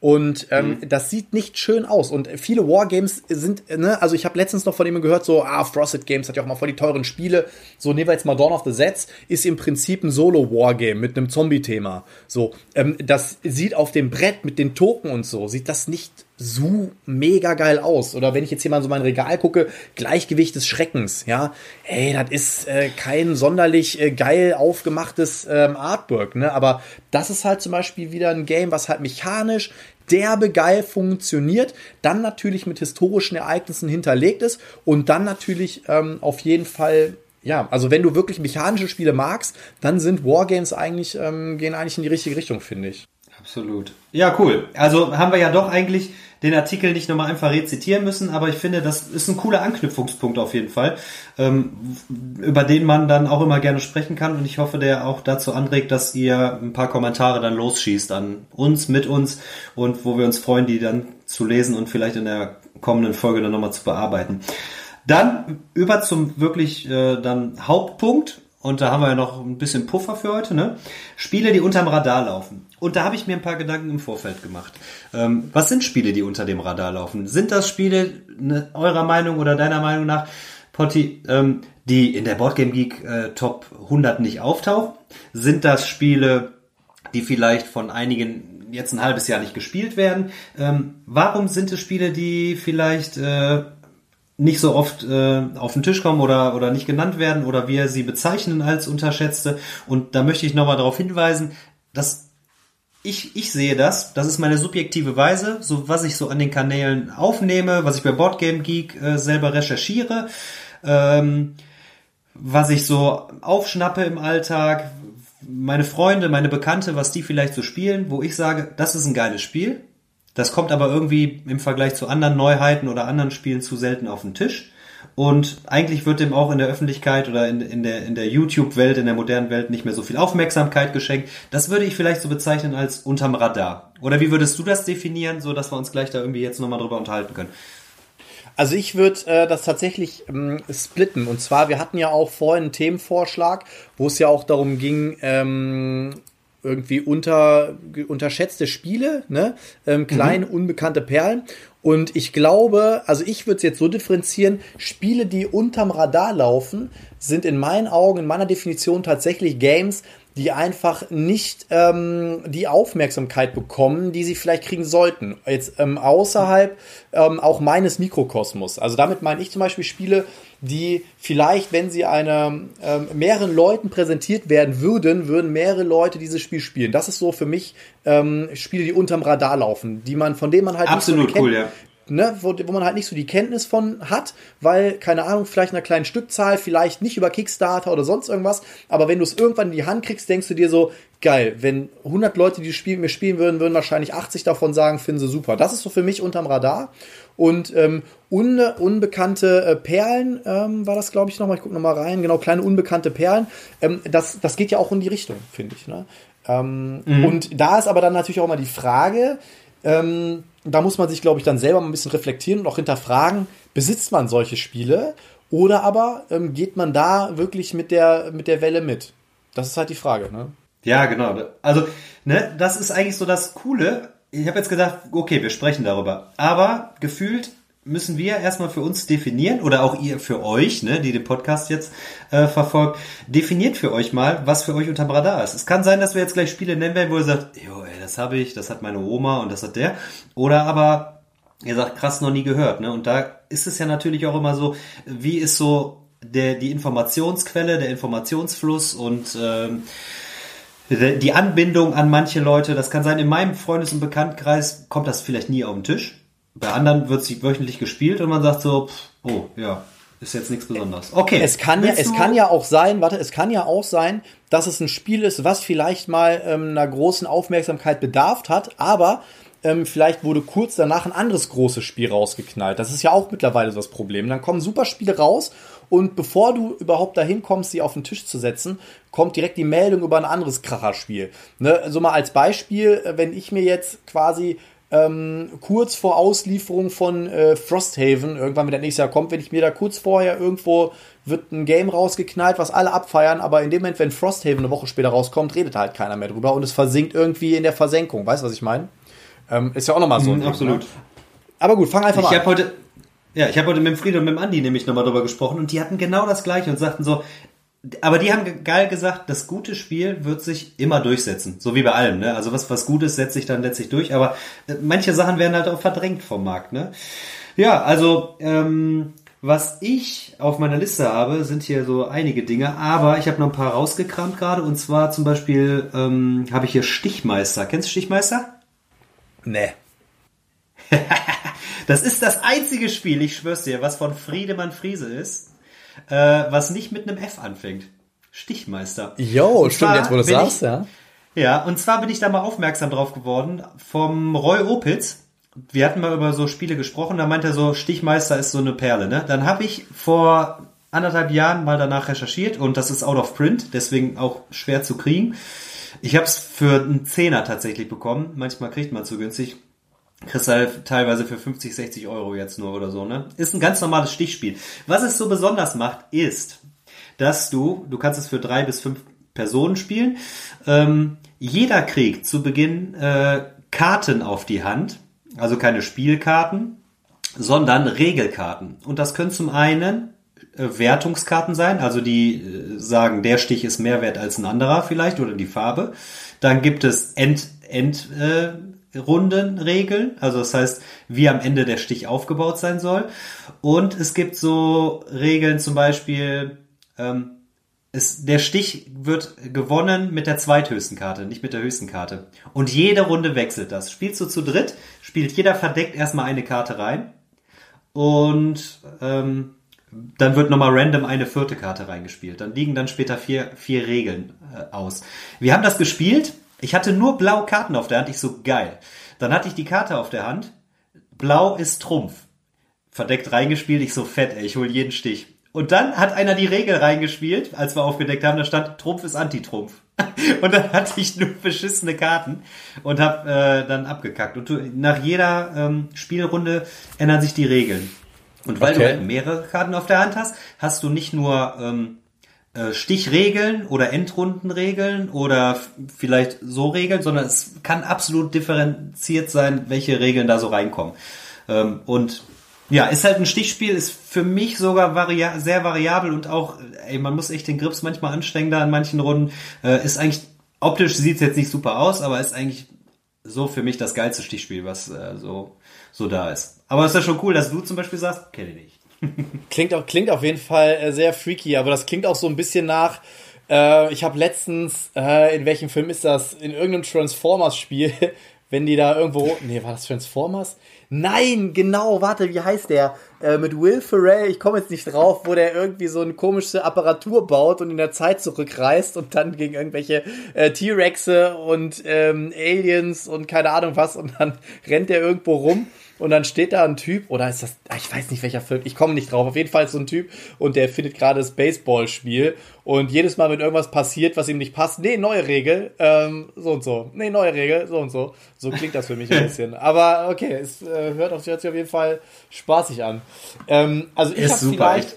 Und ähm, mhm. das sieht nicht schön aus. Und viele Wargames sind, ne, also ich habe letztens noch von jemandem gehört, so, ah, Frosted Games hat ja auch mal voll die teuren Spiele. So, nehmen wir jetzt mal Dawn of the Sets, ist im Prinzip ein Solo-Wargame mit einem Zombie-Thema. So, ähm, das sieht auf dem Brett mit den Token und so, sieht das nicht so mega geil aus. Oder wenn ich jetzt hier mal so mein Regal gucke, Gleichgewicht des Schreckens, ja, ey, das ist äh, kein sonderlich äh, geil aufgemachtes ähm, Artwork, ne? Aber das ist halt zum Beispiel wieder ein Game, was halt mechanisch derbe geil funktioniert, dann natürlich mit historischen Ereignissen hinterlegt ist und dann natürlich ähm, auf jeden Fall ja, also wenn du wirklich mechanische Spiele magst, dann sind Wargames eigentlich, ähm, gehen eigentlich in die richtige Richtung, finde ich. Absolut. Ja, cool. Also haben wir ja doch eigentlich den Artikel nicht nochmal einfach rezitieren müssen, aber ich finde, das ist ein cooler Anknüpfungspunkt auf jeden Fall, ähm, über den man dann auch immer gerne sprechen kann und ich hoffe, der auch dazu anregt, dass ihr ein paar Kommentare dann losschießt an uns, mit uns und wo wir uns freuen, die dann zu lesen und vielleicht in der kommenden Folge dann nochmal zu bearbeiten. Dann über zum wirklich äh, dann Hauptpunkt und da haben wir ja noch ein bisschen Puffer für heute, ne? Spiele, die unterm Radar laufen. Und da habe ich mir ein paar Gedanken im Vorfeld gemacht. Ähm, was sind Spiele, die unter dem Radar laufen? Sind das Spiele, ne, eurer Meinung oder deiner Meinung nach, Potti, ähm, die in der Boardgame Geek äh, Top 100 nicht auftauchen? Sind das Spiele, die vielleicht von einigen jetzt ein halbes Jahr nicht gespielt werden? Ähm, warum sind es Spiele, die vielleicht äh, nicht so oft äh, auf den Tisch kommen oder, oder nicht genannt werden oder wir sie bezeichnen als Unterschätzte. Und da möchte ich nochmal darauf hinweisen, dass ich, ich sehe das, das ist meine subjektive Weise, so was ich so an den Kanälen aufnehme, was ich bei Boardgame Geek äh, selber recherchiere, ähm, was ich so aufschnappe im Alltag, meine Freunde, meine Bekannte, was die vielleicht so spielen, wo ich sage, das ist ein geiles Spiel, das kommt aber irgendwie im Vergleich zu anderen Neuheiten oder anderen Spielen zu selten auf den Tisch. Und eigentlich wird dem auch in der Öffentlichkeit oder in, in der, in der YouTube-Welt, in der modernen Welt nicht mehr so viel Aufmerksamkeit geschenkt. Das würde ich vielleicht so bezeichnen als unterm Radar. Oder wie würdest du das definieren, so dass wir uns gleich da irgendwie jetzt nochmal drüber unterhalten können? Also ich würde äh, das tatsächlich ähm, splitten. Und zwar, wir hatten ja auch vorhin einen Themenvorschlag, wo es ja auch darum ging, ähm, irgendwie unter, unterschätzte Spiele, ne? Ähm, kleine, mhm. unbekannte Perlen. Und ich glaube, also ich würde es jetzt so differenzieren, Spiele, die unterm Radar laufen, sind in meinen Augen, in meiner Definition tatsächlich Games, die einfach nicht ähm, die Aufmerksamkeit bekommen, die sie vielleicht kriegen sollten. Jetzt ähm, außerhalb ähm, auch meines Mikrokosmos. Also damit meine ich zum Beispiel Spiele, die vielleicht, wenn sie einer ähm, mehreren Leuten präsentiert werden würden, würden mehrere Leute dieses Spiel spielen. Das ist so für mich ähm, Spiele, die unterm Radar laufen, die man, von denen man halt absolut nicht so cool, ja ne, wo, wo man halt nicht so die Kenntnis von hat, weil, keine Ahnung, vielleicht in einer kleinen Stückzahl, vielleicht nicht über Kickstarter oder sonst irgendwas, aber wenn du es irgendwann in die Hand kriegst, denkst du dir so, geil, wenn 100 Leute, die Spiel mir spielen würden, würden wahrscheinlich 80 davon sagen, finden sie super. Das ist so für mich unterm Radar. Und ähm, un, unbekannte äh, Perlen ähm, war das, glaube ich, nochmal. Ich gucke nochmal rein. Genau, kleine unbekannte Perlen. Ähm, das, das geht ja auch in die Richtung, finde ich. Ne? Ähm, mhm. Und da ist aber dann natürlich auch immer die Frage, ähm, da muss man sich, glaube ich, dann selber mal ein bisschen reflektieren und auch hinterfragen, besitzt man solche Spiele oder aber ähm, geht man da wirklich mit der, mit der Welle mit? Das ist halt die Frage, ne? Ja, genau. Also, ne, das ist eigentlich so das Coole. Ich habe jetzt gedacht, okay, wir sprechen darüber. Aber gefühlt müssen wir erstmal für uns definieren oder auch ihr für euch, ne, die den Podcast jetzt äh, verfolgt, definiert für euch mal, was für euch unterm Radar ist. Es kann sein, dass wir jetzt gleich Spiele nennen werden, wo ihr sagt, jo, ey, das habe ich, das hat meine Oma und das hat der. Oder aber ihr sagt, krass, noch nie gehört. Ne? Und da ist es ja natürlich auch immer so, wie ist so der, die Informationsquelle, der Informationsfluss und ähm, die Anbindung an manche Leute. Das kann sein, in meinem Freundes- und Bekanntkreis kommt das vielleicht nie auf den Tisch. Bei anderen wird sie wöchentlich gespielt und man sagt so, pff, oh ja, ist jetzt nichts Besonderes. Okay. Es kann ja, es kann ja auch sein, warte, es kann ja auch sein, dass es ein Spiel ist, was vielleicht mal ähm, einer großen Aufmerksamkeit bedarf hat, aber ähm, vielleicht wurde kurz danach ein anderes großes Spiel rausgeknallt. Das ist ja auch mittlerweile so das Problem. Dann kommen super Spiele raus und bevor du überhaupt dahin kommst, sie auf den Tisch zu setzen, kommt direkt die Meldung über ein anderes Kracherspiel. Ne? So mal als Beispiel, äh, wenn ich mir jetzt quasi ähm, kurz vor Auslieferung von äh, Frosthaven, irgendwann, wenn der nächste Jahr kommt, wenn ich mir da kurz vorher irgendwo wird ein Game rausgeknallt, was alle abfeiern, aber in dem Moment, wenn Frosthaven eine Woche später rauskommt, redet halt keiner mehr drüber und es versinkt irgendwie in der Versenkung. Weißt du, was ich meine? Ähm, ist ja auch nochmal so. Mhm, absolut. Ne? Aber gut, fang einfach ich mal an. Heute, ja, ich habe heute mit dem Friede und mit dem Andi nämlich nochmal drüber gesprochen und die hatten genau das gleiche und sagten so, aber die haben geil gesagt, das gute Spiel wird sich immer durchsetzen. So wie bei allem, ne? Also was, was Gutes setzt sich dann letztlich durch, aber äh, manche Sachen werden halt auch verdrängt vom Markt, ne? Ja, also, ähm, was ich auf meiner Liste habe, sind hier so einige Dinge, aber ich habe noch ein paar rausgekramt gerade und zwar zum Beispiel ähm, habe ich hier Stichmeister. Kennst du Stichmeister? Nee. <laughs> das ist das einzige Spiel, ich schwör's dir, was von Friedemann Friese ist, äh, was nicht mit einem F anfängt. Stichmeister. Jo, stimmt, jetzt wo du sagst, ich, ja. Ja, und zwar bin ich da mal aufmerksam drauf geworden vom Roy Opitz. Wir hatten mal über so Spiele gesprochen, da meinte er so, Stichmeister ist so eine Perle, ne? Dann habe ich vor anderthalb Jahren mal danach recherchiert und das ist out of print, deswegen auch schwer zu kriegen. Ich habe es für einen Zehner tatsächlich bekommen. Manchmal kriegt man zu günstig. Kriegst halt teilweise für 50, 60 Euro jetzt nur oder so, ne? Ist ein ganz normales Stichspiel. Was es so besonders macht, ist, dass du, du kannst es für drei bis fünf Personen spielen, ähm, jeder kriegt zu Beginn äh, Karten auf die Hand, also keine Spielkarten, sondern Regelkarten. Und das können zum einen äh, Wertungskarten sein, also die äh, sagen, der Stich ist mehr wert als ein anderer vielleicht oder die Farbe. Dann gibt es End, End äh, Rundenregeln, also das heißt, wie am Ende der Stich aufgebaut sein soll. Und es gibt so Regeln, zum Beispiel, ähm, es, der Stich wird gewonnen mit der zweithöchsten Karte, nicht mit der höchsten Karte. Und jede Runde wechselt das. Spielst du zu dritt, spielt jeder verdeckt erstmal eine Karte rein. Und ähm, dann wird nochmal random eine vierte Karte reingespielt. Dann liegen dann später vier, vier Regeln äh, aus. Wir haben das gespielt ich hatte nur blaue Karten auf der Hand. Ich so, geil. Dann hatte ich die Karte auf der Hand. Blau ist Trumpf. Verdeckt reingespielt. Ich so, fett, ey, ich hol jeden Stich. Und dann hat einer die Regel reingespielt, als wir aufgedeckt haben, da stand, Trumpf ist Anti-Trumpf. <laughs> Und dann hatte ich nur beschissene Karten und hab äh, dann abgekackt. Und du, nach jeder ähm, Spielrunde ändern sich die Regeln. Und weil okay. du halt mehrere Karten auf der Hand hast, hast du nicht nur ähm, äh, Stichregeln oder Endrundenregeln oder vielleicht so Regeln, sondern es kann absolut differenziert sein, welche Regeln da so reinkommen. Ähm, und ja, ist halt ein Stichspiel, ist für mich sogar varia sehr variabel und auch, ey, man muss echt den Grips manchmal anstrengen da in manchen Runden. Äh, ist eigentlich, optisch sieht's jetzt nicht super aus, aber ist eigentlich so für mich das geilste Stichspiel, was äh, so, so da ist. Aber ist ja schon cool, dass du zum Beispiel sagst, kenne ich nicht klingt, auch, klingt auf jeden Fall äh, sehr freaky, aber das klingt auch so ein bisschen nach. Äh, ich habe letztens, äh, in welchem Film ist das? In irgendeinem Transformers-Spiel, <laughs> wenn die da irgendwo. Nee, war das Transformers? Nein, genau, warte, wie heißt der? Äh, mit Will Ferrell, ich komme jetzt nicht drauf, wo der irgendwie so eine komische Apparatur baut und in der Zeit zurückreist und dann gegen irgendwelche äh, T-Rexe und ähm, Aliens und keine Ahnung was und dann <laughs> rennt der irgendwo rum und dann steht da ein Typ, oder ist das, ah, ich weiß nicht welcher Film, ich komme nicht drauf, auf jeden Fall so ein Typ und der findet gerade das Baseballspiel und jedes Mal, wenn irgendwas passiert, was ihm nicht passt, nee, neue Regel, ähm, so und so, nee, neue Regel, so und so. So klingt das für mich ein <laughs> bisschen. Aber okay, es äh, hört, auf, hört sich auf jeden Fall spaßig an. Ähm, also ich habe vielleicht,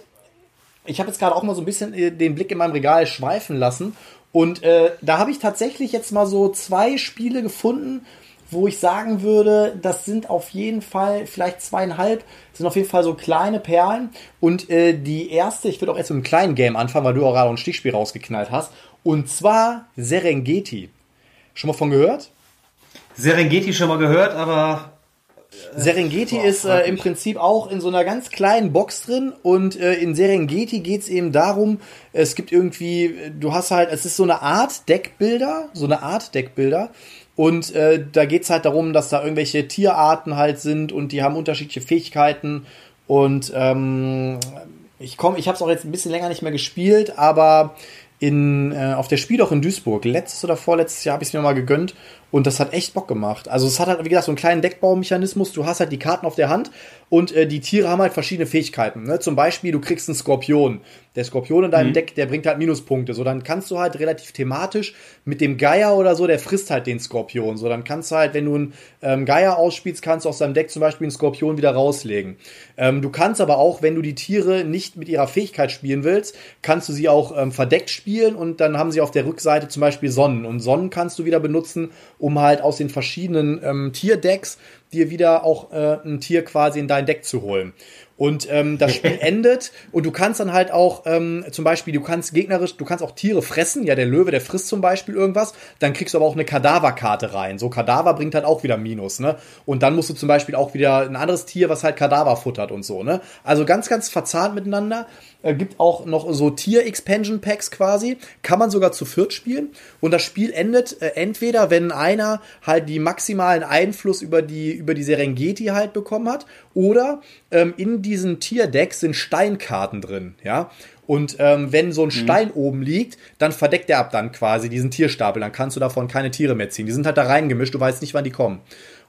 ich habe jetzt gerade auch mal so ein bisschen äh, den Blick in meinem Regal schweifen lassen und äh, da habe ich tatsächlich jetzt mal so zwei Spiele gefunden, wo ich sagen würde, das sind auf jeden Fall vielleicht zweieinhalb, sind auf jeden Fall so kleine Perlen. Und äh, die erste, ich würde auch erst mit einem kleinen Game anfangen, weil du auch gerade ein Stichspiel rausgeknallt hast. Und zwar Serengeti. Schon mal von gehört? Serengeti schon mal gehört, aber äh, Serengeti Boah, ist äh, im Prinzip auch in so einer ganz kleinen Box drin und äh, in Serengeti geht es eben darum, es gibt irgendwie, du hast halt, es ist so eine Art Deckbilder, so eine Art Deckbilder und äh, da geht's halt darum, dass da irgendwelche Tierarten halt sind und die haben unterschiedliche Fähigkeiten. Und ähm, ich komme, ich habe es auch jetzt ein bisschen länger nicht mehr gespielt, aber in, äh, auf der Spiel auch in Duisburg, letztes oder vorletztes Jahr habe ich es mir mal gegönnt und das hat echt Bock gemacht. Also es hat halt, wie gesagt, so einen kleinen Deckbaumechanismus. Du hast halt die Karten auf der Hand und äh, die Tiere haben halt verschiedene Fähigkeiten. Ne? Zum Beispiel, du kriegst einen Skorpion. Der Skorpion in deinem mhm. Deck, der bringt halt Minuspunkte. So, dann kannst du halt relativ thematisch mit dem Geier oder so, der frisst halt den Skorpion. So, dann kannst du halt, wenn du einen ähm, Geier ausspielst, kannst du aus deinem Deck zum Beispiel einen Skorpion wieder rauslegen. Ähm, du kannst aber auch, wenn du die Tiere nicht mit ihrer Fähigkeit spielen willst, kannst du sie auch ähm, verdeckt spielen und dann haben sie auf der Rückseite zum Beispiel Sonnen. Und Sonnen kannst du wieder benutzen, um halt aus den verschiedenen ähm, Tierdecks dir wieder auch äh, ein Tier quasi in dein Deck zu holen. Und ähm, das Spiel <laughs> endet und du kannst dann halt auch ähm, zum Beispiel, du kannst gegnerisch, du kannst auch Tiere fressen. Ja, der Löwe, der frisst zum Beispiel irgendwas. Dann kriegst du aber auch eine Kadaverkarte rein. So Kadaver bringt halt auch wieder Minus, ne? Und dann musst du zum Beispiel auch wieder ein anderes Tier, was halt Kadaver futtert und so, ne? Also ganz, ganz verzahnt miteinander. Äh, gibt auch noch so Tier-Expansion-Packs quasi. Kann man sogar zu viert spielen. Und das Spiel endet äh, entweder, wenn einer halt die maximalen Einfluss über die, über die Serengeti halt bekommen hat, oder ähm, in diesen Tierdecks sind Steinkarten drin, ja. Und ähm, wenn so ein mhm. Stein mhm. oben liegt, dann verdeckt er ab dann quasi diesen Tierstapel. Dann kannst du davon keine Tiere mehr ziehen. Die sind halt da reingemischt, du weißt nicht, wann die kommen.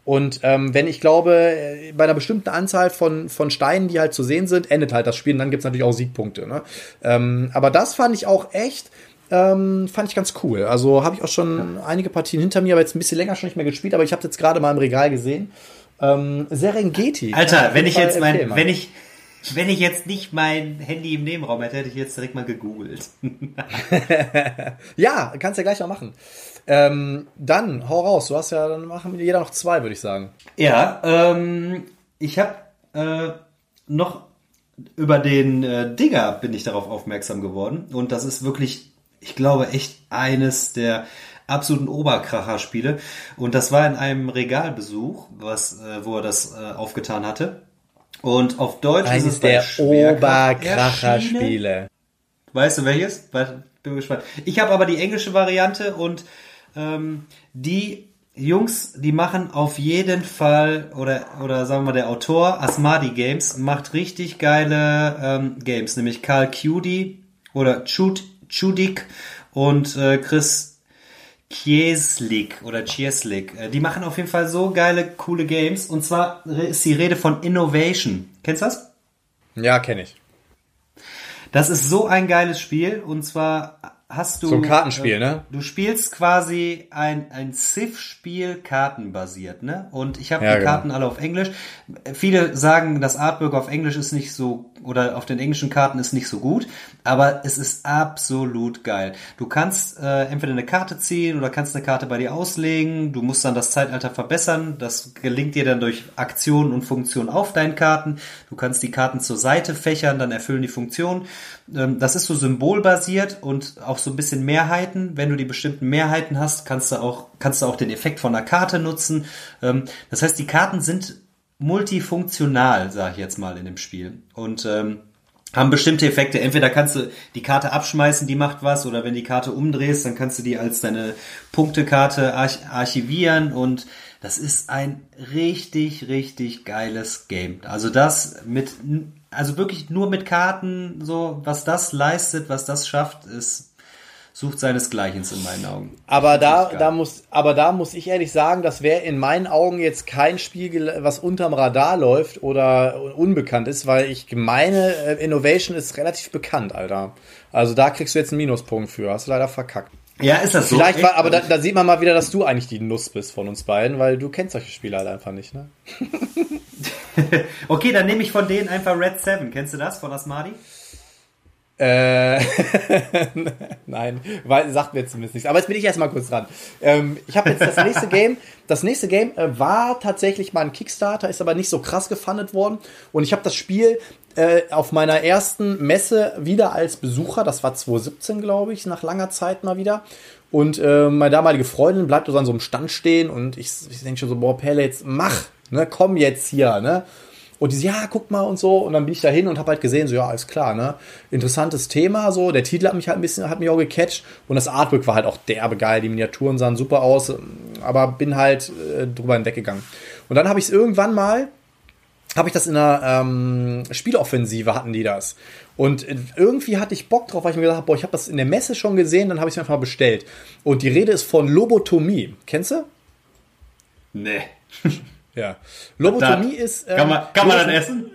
Und ähm, wenn ich glaube, äh, bei einer bestimmten Anzahl von, von Steinen, die halt zu sehen sind, endet halt das Spiel. Und dann gibt's natürlich auch Siegpunkte. Ne? Ähm, aber das fand ich auch echt, ähm, fand ich ganz cool. Also habe ich auch schon einige Partien hinter mir, aber jetzt ein bisschen länger schon nicht mehr gespielt. Aber ich habe jetzt gerade mal im Regal gesehen. Ähm, Serengeti. Alter, wenn ich jetzt mein, wenn ich, wenn ich jetzt nicht mein Handy im Nebenraum hätte, hätte ich jetzt direkt mal gegoogelt. <laughs> ja, kannst ja gleich mal machen. Ähm, dann, hau raus. Du hast ja, dann machen wir jeder noch zwei, würde ich sagen. Ja, ähm, ich habe äh, noch über den äh, Digger bin ich darauf aufmerksam geworden. Und das ist wirklich, ich glaube, echt eines der absoluten Oberkracher-Spiele. Und das war in einem Regalbesuch, was, äh, wo er das äh, aufgetan hatte. Und auf Deutsch Eines ist es der Oberkracher-Spiele. Weißt du welches? Bin gespannt. Ich habe aber die englische Variante und ähm, die Jungs, die machen auf jeden Fall, oder, oder sagen wir mal, der Autor, Asmadi Games, macht richtig geile ähm, Games, nämlich Karl Cudi oder Chud, Chudik und äh, Chris Kieslik oder Chieslik. Äh, die machen auf jeden Fall so geile, coole Games. Und zwar ist die Rede von Innovation. Kennst du das? Ja, kenne ich. Das ist so ein geiles Spiel. Und zwar hast du. So ein Kartenspiel, äh, ne? Du spielst quasi ein, ein Civ-Spiel kartenbasiert, ne? Und ich habe ja, die genau. Karten alle auf Englisch. Viele sagen, das Artwork auf Englisch ist nicht so, oder auf den englischen Karten ist nicht so gut, aber es ist absolut geil. Du kannst äh, entweder eine Karte ziehen oder kannst eine Karte bei dir auslegen. Du musst dann das Zeitalter verbessern. Das gelingt dir dann durch Aktionen und Funktionen auf deinen Karten. Du kannst die Karten zur Seite fächern, dann erfüllen die Funktion. Ähm, das ist so symbolbasiert und auch so ein bisschen Mehrheiten. Wenn du die bestimmten Mehrheiten hast, kannst du auch, kannst du auch den Effekt von einer Karte nutzen. Ähm, das heißt, die Karten sind multifunktional, sage ich jetzt mal in dem Spiel. Und ähm, haben bestimmte Effekte. Entweder kannst du die Karte abschmeißen, die macht was, oder wenn die Karte umdrehst, dann kannst du die als deine Punktekarte arch archivieren und das ist ein richtig, richtig geiles Game. Also das mit also wirklich nur mit Karten, so, was das leistet, was das schafft, ist, sucht seinesgleichen in meinen Augen. Aber da, da muss, aber da muss ich ehrlich sagen, das wäre in meinen Augen jetzt kein Spiel, was unterm Radar läuft oder unbekannt ist, weil ich meine, äh, Innovation ist relativ bekannt, Alter. Also da kriegst du jetzt einen Minuspunkt für. Hast du leider verkackt. Ja, ist das so? Vielleicht war, aber da, da, sieht man mal wieder, dass du eigentlich die Nuss bist von uns beiden, weil du kennst solche Spiele halt einfach nicht, ne? <laughs> okay, dann nehme ich von denen einfach Red 7. Kennst du das von Asmadi? Äh, <laughs> nein, weil, sagt mir zumindest nichts. Aber jetzt bin ich erstmal kurz dran. Ähm, ich habe jetzt das nächste Game. Das nächste Game äh, war tatsächlich mal ein Kickstarter, ist aber nicht so krass gefundet worden. Und ich habe das Spiel äh, auf meiner ersten Messe wieder als Besucher, das war 2017, glaube ich, nach langer Zeit mal wieder. Und äh, meine damalige Freundin bleibt so an so einem Stand stehen und ich, ich denke schon so, boah, Pelle, jetzt mach, ne, komm jetzt hier, ne. Und die so, ja, guck mal und so. Und dann bin ich da hin und habe halt gesehen, so, ja, alles klar, ne? Interessantes Thema, so. Der Titel hat mich halt ein bisschen, hat mich auch gecatcht. Und das Artwork war halt auch derbe geil. Die Miniaturen sahen super aus. Aber bin halt äh, drüber hinweggegangen. Und dann habe ich es irgendwann mal, habe ich das in einer ähm, Spieloffensive hatten die das. Und irgendwie hatte ich Bock drauf, weil ich mir gedacht habe, boah, ich habe das in der Messe schon gesehen, dann habe ich es mir einfach mal bestellt. Und die Rede ist von Lobotomie. Kennst du? Nee. <laughs> Ja. Lobotomie das, ist. Ähm, kann man, <laughs> kann man das essen?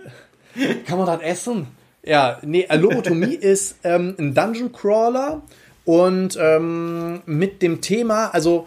Kann man das essen? Ja, nee, äh, Lobotomie <laughs> ist ähm, ein Dungeon Crawler und ähm, mit dem Thema, also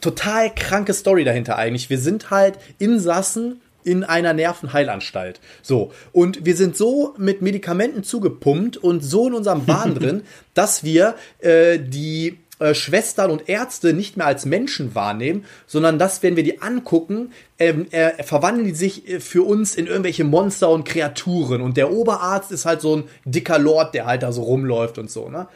total kranke Story dahinter eigentlich. Wir sind halt Insassen in einer Nervenheilanstalt. So. Und wir sind so mit Medikamenten zugepumpt und so in unserem Wahn <laughs> drin, dass wir äh, die äh, Schwestern und Ärzte nicht mehr als Menschen wahrnehmen, sondern dass, wenn wir die angucken, ähm, äh, verwandeln die sich äh, für uns in irgendwelche Monster und Kreaturen. Und der Oberarzt ist halt so ein dicker Lord, der halt da so rumläuft und so, ne?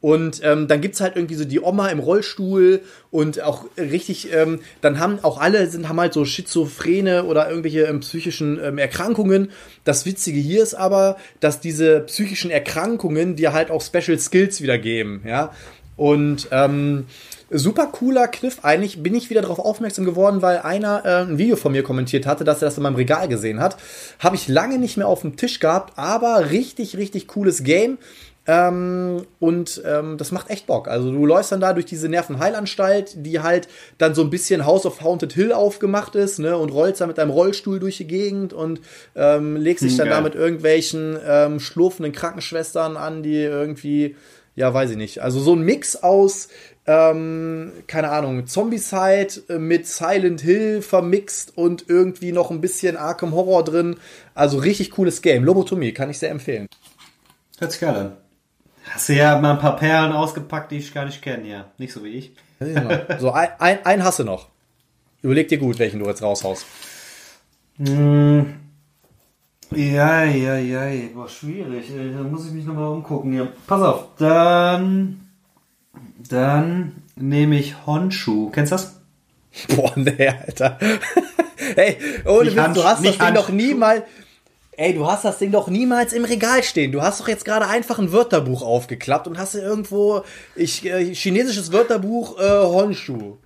Und ähm, dann gibt's halt irgendwie so die Oma im Rollstuhl und auch richtig, ähm, dann haben auch alle sind haben halt so Schizophrene oder irgendwelche ähm, psychischen ähm, Erkrankungen. Das Witzige hier ist aber, dass diese psychischen Erkrankungen dir halt auch Special Skills wiedergeben, ja. Und ähm, super cooler Kniff. Eigentlich bin ich wieder darauf aufmerksam geworden, weil einer äh, ein Video von mir kommentiert hatte, dass er das in meinem Regal gesehen hat. Habe ich lange nicht mehr auf dem Tisch gehabt, aber richtig, richtig cooles Game. Ähm, und ähm, das macht echt Bock. Also du läufst dann da durch diese Nervenheilanstalt, die halt dann so ein bisschen House of Haunted Hill aufgemacht ist, ne, und rollst da mit deinem Rollstuhl durch die Gegend und ähm, legst dich hm, dann Geil. da mit irgendwelchen ähm, schlurfenden Krankenschwestern an, die irgendwie, ja, weiß ich nicht. Also so ein Mix aus ähm, keine Ahnung, Zombie-Side mit Silent Hill vermixt und irgendwie noch ein bisschen Arkham Horror drin. Also richtig cooles Game. Lobotomie kann ich sehr empfehlen. Hört sich geil an. Hast du ja mal ein paar Perlen ausgepackt, die ich gar nicht kenne, ja. Nicht so wie ich. so, ein, ein, ein hast du noch. Überleg dir gut, welchen du jetzt raushaust. <laughs> Mm. Ja, ja, ja, war schwierig. Da muss ich mich nochmal umgucken. Ja. Pass auf, dann, dann nehme ich Honshu. Kennst du das? Boah, nee, Alter. <laughs> hey, ohne Witz, du hast das Ding noch nie mal, Ey, du hast das Ding doch niemals im Regal stehen. Du hast doch jetzt gerade einfach ein Wörterbuch aufgeklappt und hast irgendwo ich, äh, chinesisches Wörterbuch äh, Honshu.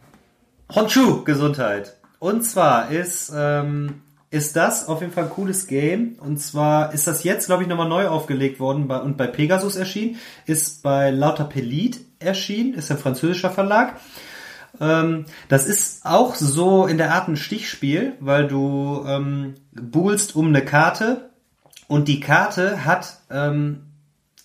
Honshu, Gesundheit. Und zwar ist, ähm, ist das auf jeden Fall ein cooles Game. Und zwar ist das jetzt, glaube ich, nochmal neu aufgelegt worden bei, und bei Pegasus erschienen. Ist bei Lauter Pelit erschienen. Ist ein französischer Verlag. Ähm, das ist auch so in der Art ein Stichspiel, weil du ähm, buhlst um eine Karte und die Karte hat ähm,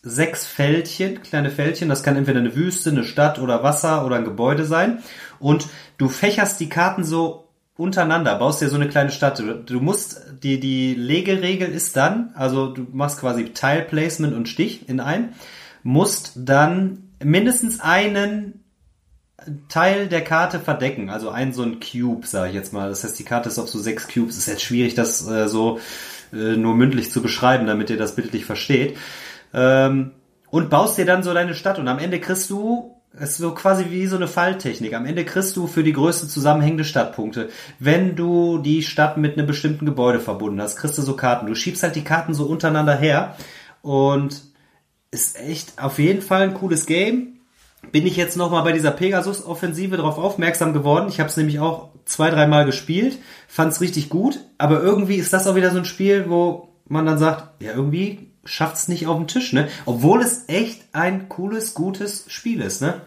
sechs Fältchen, kleine Fältchen. Das kann entweder eine Wüste, eine Stadt oder Wasser oder ein Gebäude sein. Und du fächerst die Karten so untereinander, baust dir so eine kleine Stadt. Du, du musst, die, die Legeregel ist dann, also du machst quasi Teilplacement und Stich in ein, musst dann mindestens einen Teil der Karte verdecken, also ein so ein Cube, sage ich jetzt mal. Das heißt, die Karte ist auf so sechs Cubes. Ist jetzt schwierig, das äh, so äh, nur mündlich zu beschreiben, damit ihr das bildlich versteht. Ähm, und baust dir dann so deine Stadt und am Ende kriegst du ist so quasi wie so eine Falltechnik. Am Ende kriegst du für die größte zusammenhängende Stadtpunkte. Wenn du die Stadt mit einem bestimmten Gebäude verbunden hast, kriegst du so Karten. Du schiebst halt die Karten so untereinander her und ist echt auf jeden Fall ein cooles Game bin ich jetzt nochmal bei dieser Pegasus-Offensive darauf aufmerksam geworden. Ich habe es nämlich auch zwei, dreimal gespielt, fand es richtig gut, aber irgendwie ist das auch wieder so ein Spiel, wo man dann sagt, ja, irgendwie schafft es nicht auf den Tisch, ne? Obwohl es echt ein cooles, gutes Spiel ist, ne?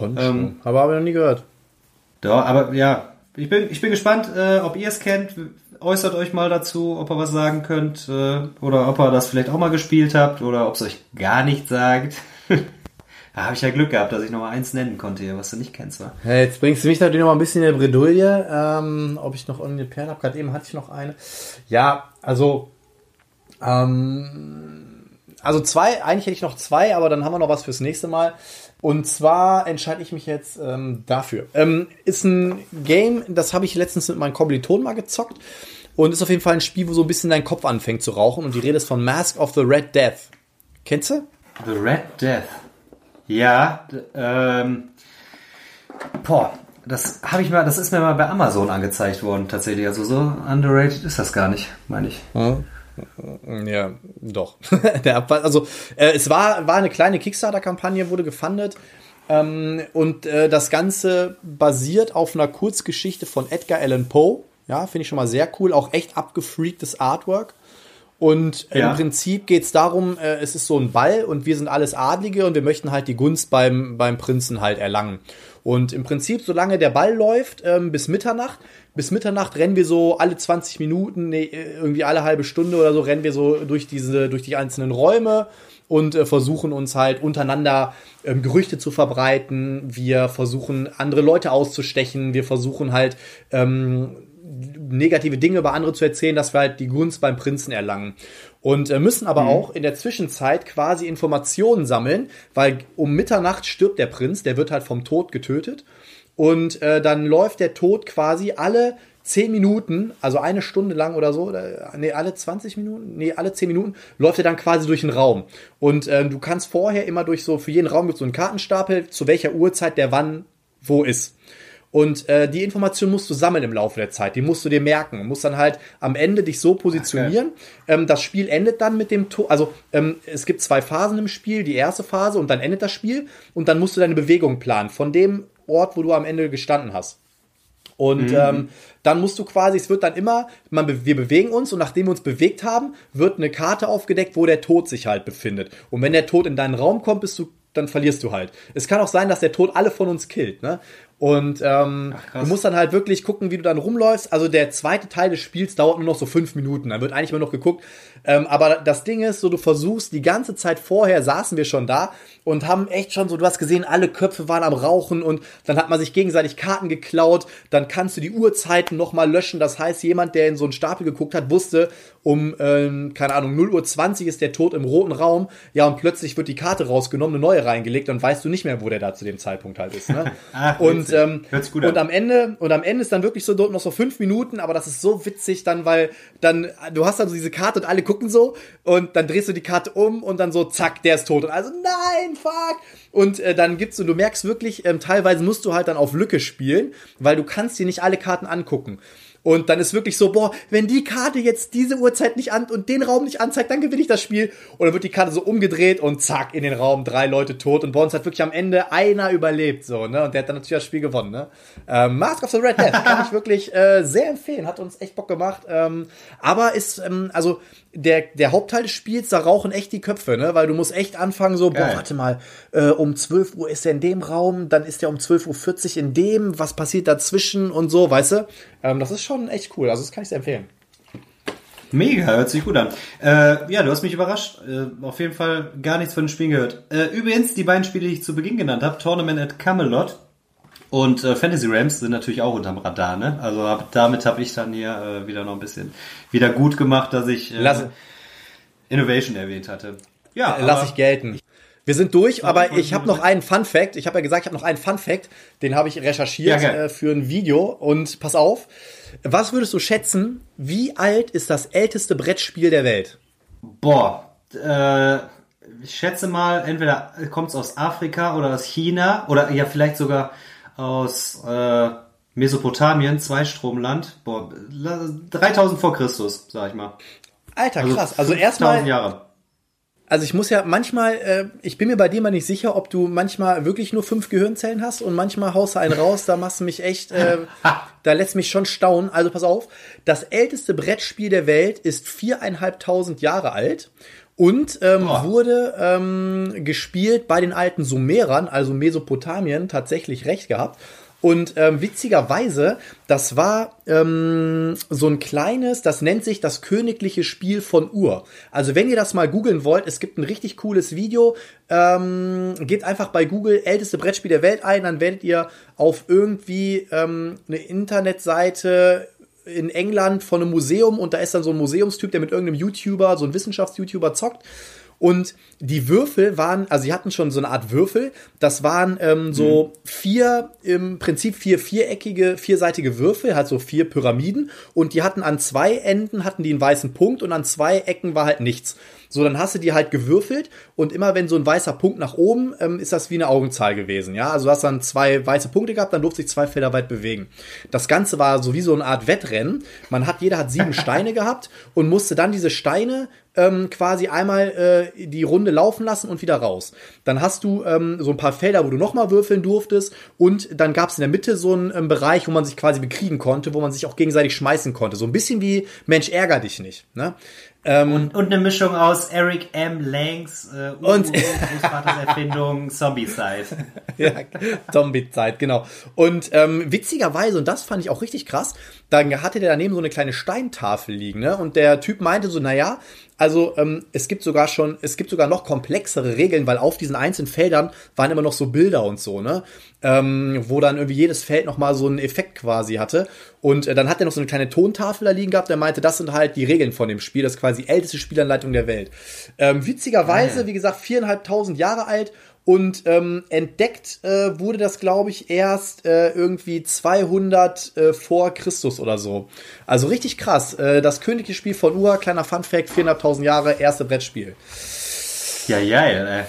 Ähm, aber habe ich noch nie gehört. Doch, aber ja, ich bin, ich bin gespannt, äh, ob ihr es kennt. Äußert euch mal dazu, ob ihr was sagen könnt äh, oder ob ihr das vielleicht auch mal gespielt habt oder ob es euch gar nicht sagt. <laughs> Da habe ich ja Glück gehabt, dass ich noch mal eins nennen konnte, was du nicht kennst, wa? Ja, jetzt bringst du mich natürlich noch mal ein bisschen in die Bredouille, ähm, ob ich noch irgendeine Perle habe. Gerade eben hatte ich noch eine. Ja, also, ähm, also zwei, eigentlich hätte ich noch zwei, aber dann haben wir noch was fürs nächste Mal. Und zwar entscheide ich mich jetzt ähm, dafür. Ähm, ist ein Game, das habe ich letztens mit meinen Kommilitonen mal gezockt. Und ist auf jeden Fall ein Spiel, wo so ein bisschen dein Kopf anfängt zu rauchen. Und die Rede ist von Mask of the Red Death. Kennst du? The Red Death. Ja, ähm, boah, das habe ich mal, das ist mir mal bei Amazon angezeigt worden tatsächlich. Also so underrated ist das gar nicht, meine ich. Ja, doch. <laughs> also äh, es war, war eine kleine Kickstarter-Kampagne, wurde gefundet. Ähm, und äh, das Ganze basiert auf einer Kurzgeschichte von Edgar Allan Poe. Ja, finde ich schon mal sehr cool. Auch echt abgefreaktes Artwork. Und ja. im Prinzip geht es darum, äh, es ist so ein Ball und wir sind alles Adlige und wir möchten halt die Gunst beim, beim Prinzen halt erlangen. Und im Prinzip, solange der Ball läuft, ähm, bis Mitternacht, bis Mitternacht rennen wir so alle 20 Minuten, nee, irgendwie alle halbe Stunde oder so, rennen wir so durch diese, durch die einzelnen Räume und äh, versuchen uns halt untereinander ähm, Gerüchte zu verbreiten. Wir versuchen andere Leute auszustechen. Wir versuchen halt ähm, negative Dinge über andere zu erzählen, dass wir halt die Gunst beim Prinzen erlangen. Und äh, müssen aber mhm. auch in der Zwischenzeit quasi Informationen sammeln, weil um Mitternacht stirbt der Prinz, der wird halt vom Tod getötet. Und äh, dann läuft der Tod quasi alle zehn Minuten, also eine Stunde lang oder so, oder, nee, alle 20 Minuten, nee, alle zehn Minuten, läuft er dann quasi durch den Raum. Und äh, du kannst vorher immer durch so, für jeden Raum gibt so einen Kartenstapel, zu welcher Uhrzeit der wann wo ist. Und äh, die Information musst du sammeln im Laufe der Zeit. Die musst du dir merken. Du musst dann halt am Ende dich so positionieren. Okay. Ähm, das Spiel endet dann mit dem Tor. Also ähm, es gibt zwei Phasen im Spiel. Die erste Phase und dann endet das Spiel. Und dann musst du deine Bewegung planen von dem Ort, wo du am Ende gestanden hast. Und mhm. ähm, dann musst du quasi, es wird dann immer, man, wir bewegen uns und nachdem wir uns bewegt haben, wird eine Karte aufgedeckt, wo der Tod sich halt befindet. Und wenn der Tod in deinen Raum kommt, bist du dann verlierst du halt. Es kann auch sein, dass der Tod alle von uns killt, ne? Und ähm, Ach, du musst dann halt wirklich gucken, wie du dann rumläufst. Also der zweite Teil des Spiels dauert nur noch so fünf Minuten. Dann wird eigentlich immer noch geguckt. Ähm, aber das Ding ist, so du versuchst die ganze Zeit vorher saßen wir schon da und haben echt schon so, du hast gesehen, alle Köpfe waren am Rauchen und dann hat man sich gegenseitig Karten geklaut. Dann kannst du die Uhrzeiten nochmal löschen. Das heißt, jemand, der in so einen Stapel geguckt hat, wusste, um, ähm, keine Ahnung, 0 Uhr 20 ist der Tod im roten Raum. Ja, und plötzlich wird die Karte rausgenommen, eine neue reingelegt, dann weißt du nicht mehr, wo der da zu dem Zeitpunkt halt ist. Ne? <laughs> Ach, und, ähm, und am Ende, und am Ende ist dann wirklich so dort noch so fünf Minuten, aber das ist so witzig dann, weil dann, du hast dann so diese Karte und alle gucken so und dann drehst du die Karte um und dann so, zack, der ist tot. Und also, nein, fuck! Und äh, dann gibt's, und du merkst wirklich, ähm, teilweise musst du halt dann auf Lücke spielen, weil du kannst dir nicht alle Karten angucken. Und dann ist wirklich so, boah, wenn die Karte jetzt diese Uhrzeit nicht an und den Raum nicht anzeigt, dann gewinne ich das Spiel. Und dann wird die Karte so umgedreht und zack, in den Raum, drei Leute tot. Und bei uns hat wirklich am Ende einer überlebt, so, ne? Und der hat dann natürlich das Spiel gewonnen, ne? Ähm, Mask of the Red Death kann ich wirklich äh, sehr empfehlen. Hat uns echt Bock gemacht. Ähm, aber ist, ähm, also, der, der Hauptteil des Spiels, da rauchen echt die Köpfe, ne? Weil du musst echt anfangen, so, Geil. boah, warte mal, äh, um 12 Uhr ist er in dem Raum, dann ist er um 12.40 Uhr in dem, was passiert dazwischen und so, weißt du? Ähm, das ist schon echt cool, also das kann ich sehr empfehlen. Mega, hört sich gut an. Äh, ja, du hast mich überrascht. Äh, auf jeden Fall gar nichts von den Spielen gehört. Äh, übrigens, die beiden Spiele, die ich zu Beginn genannt habe, Tournament at Camelot und äh, Fantasy Rams sind natürlich auch unterm Radar, ne? Also hab, damit habe ich dann hier äh, wieder noch ein bisschen wieder gut gemacht, dass ich äh, Lass, Innovation erwähnt hatte. Ja, äh, lass ich gelten. Wir sind durch, aber ich habe noch einen Fun Fact. Ich habe ja gesagt, ich habe noch einen Fun Fact, den habe ich recherchiert ja, äh, für ein Video und pass auf, was würdest du schätzen, wie alt ist das älteste Brettspiel der Welt? Boah, äh, ich schätze mal, entweder kommt es aus Afrika oder aus China oder ja vielleicht sogar aus äh, Mesopotamien, Zweistromland, boah, 3000 vor Christus, sag ich mal. Alter, also krass. Also erstmal. Also ich muss ja manchmal, äh, ich bin mir bei dir mal nicht sicher, ob du manchmal wirklich nur fünf Gehirnzellen hast und manchmal haust du einen raus, da machst du mich echt, äh, <laughs> da lässt mich schon staunen. Also pass auf, das älteste Brettspiel der Welt ist viereinhalbtausend Jahre alt und ähm, wurde ähm, gespielt bei den alten Sumerern, also Mesopotamien, tatsächlich recht gehabt. Und ähm, witzigerweise, das war ähm, so ein kleines, das nennt sich das königliche Spiel von Ur. Also wenn ihr das mal googeln wollt, es gibt ein richtig cooles Video. Ähm, gebt einfach bei Google älteste Brettspiel der Welt ein, dann werdet ihr auf irgendwie ähm, eine Internetseite in England von einem Museum und da ist dann so ein Museumstyp, der mit irgendeinem YouTuber, so ein Wissenschafts-YouTuber zockt. Und die Würfel waren, also sie hatten schon so eine Art Würfel. Das waren ähm, so mhm. vier, im Prinzip vier viereckige, vierseitige Würfel, halt so vier Pyramiden. Und die hatten an zwei Enden hatten die einen weißen Punkt und an zwei Ecken war halt nichts. So, dann hast du die halt gewürfelt und immer wenn so ein weißer Punkt nach oben, ähm, ist das wie eine Augenzahl gewesen. Ja, also du hast dann zwei weiße Punkte gehabt, dann durfte sich zwei Felder weit bewegen. Das Ganze war so wie so eine Art Wettrennen. Man hat, jeder hat sieben <laughs> Steine gehabt und musste dann diese Steine ähm, quasi einmal äh, die Runde laufen lassen und wieder raus. Dann hast du ähm, so ein paar Felder, wo du nochmal würfeln durftest und dann gab es in der Mitte so einen ähm, Bereich, wo man sich quasi bekriegen konnte, wo man sich auch gegenseitig schmeißen konnte. So ein bisschen wie Mensch ärger dich nicht. Ne? Ähm, und, und eine Mischung aus Eric M. Langs äh, und Großvaters Erfindung <laughs> Zombie-Zeit. ja, Zombie-Zeit, genau. Und ähm, witzigerweise, und das fand ich auch richtig krass, dann hatte der daneben so eine kleine Steintafel liegen, ne? Und der Typ meinte so, naja, also ähm, es gibt sogar schon, es gibt sogar noch komplexere Regeln, weil auf diesen einzelnen Feldern waren immer noch so Bilder und so, ne? Ähm, wo dann irgendwie jedes Feld nochmal so einen Effekt quasi hatte. Und äh, dann hat er noch so eine kleine Tontafel da liegen gehabt, der meinte, das sind halt die Regeln von dem Spiel, das ist quasi die älteste Spielanleitung der Welt. Ähm, witzigerweise, ah, wie gesagt, viereinhalbtausend Jahre alt und ähm, entdeckt äh, wurde das, glaube ich, erst äh, irgendwie 200 äh, vor Christus oder so. Also richtig krass. Äh, das königliche Spiel von Ur, kleiner Funfact, 400.000 Jahre, erste Brettspiel. Ja, ja, ja.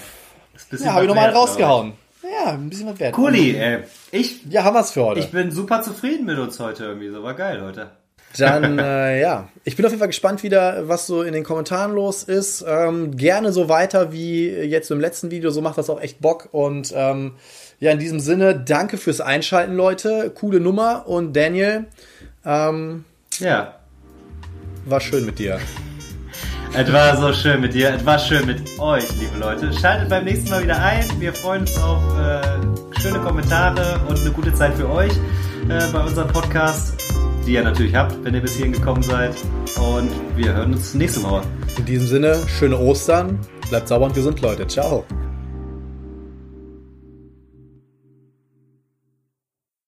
Ja, habe ich nochmal rausgehauen. Ja, ein bisschen was wert. Cooli, ey. Ich, ja, haben wir's für heute. Ich bin super zufrieden mit uns heute irgendwie. So war geil heute. Dann, <laughs> äh, ja, ich bin auf jeden Fall gespannt wieder, was so in den Kommentaren los ist. Ähm, gerne so weiter wie jetzt im letzten Video, so macht das auch echt Bock. Und ähm, ja, in diesem Sinne, danke fürs Einschalten, Leute. Coole Nummer. Und Daniel, ähm, ja. War schön mit dir. Es war so schön mit dir, es war schön mit euch, liebe Leute. Schaltet beim nächsten Mal wieder ein. Wir freuen uns auf äh, schöne Kommentare und eine gute Zeit für euch äh, bei unserem Podcast die ihr natürlich habt, wenn ihr bis hierhin gekommen seid. Und wir hören uns nächste Mal. In diesem Sinne, schöne Ostern, bleibt sauber und gesund, Leute. Ciao.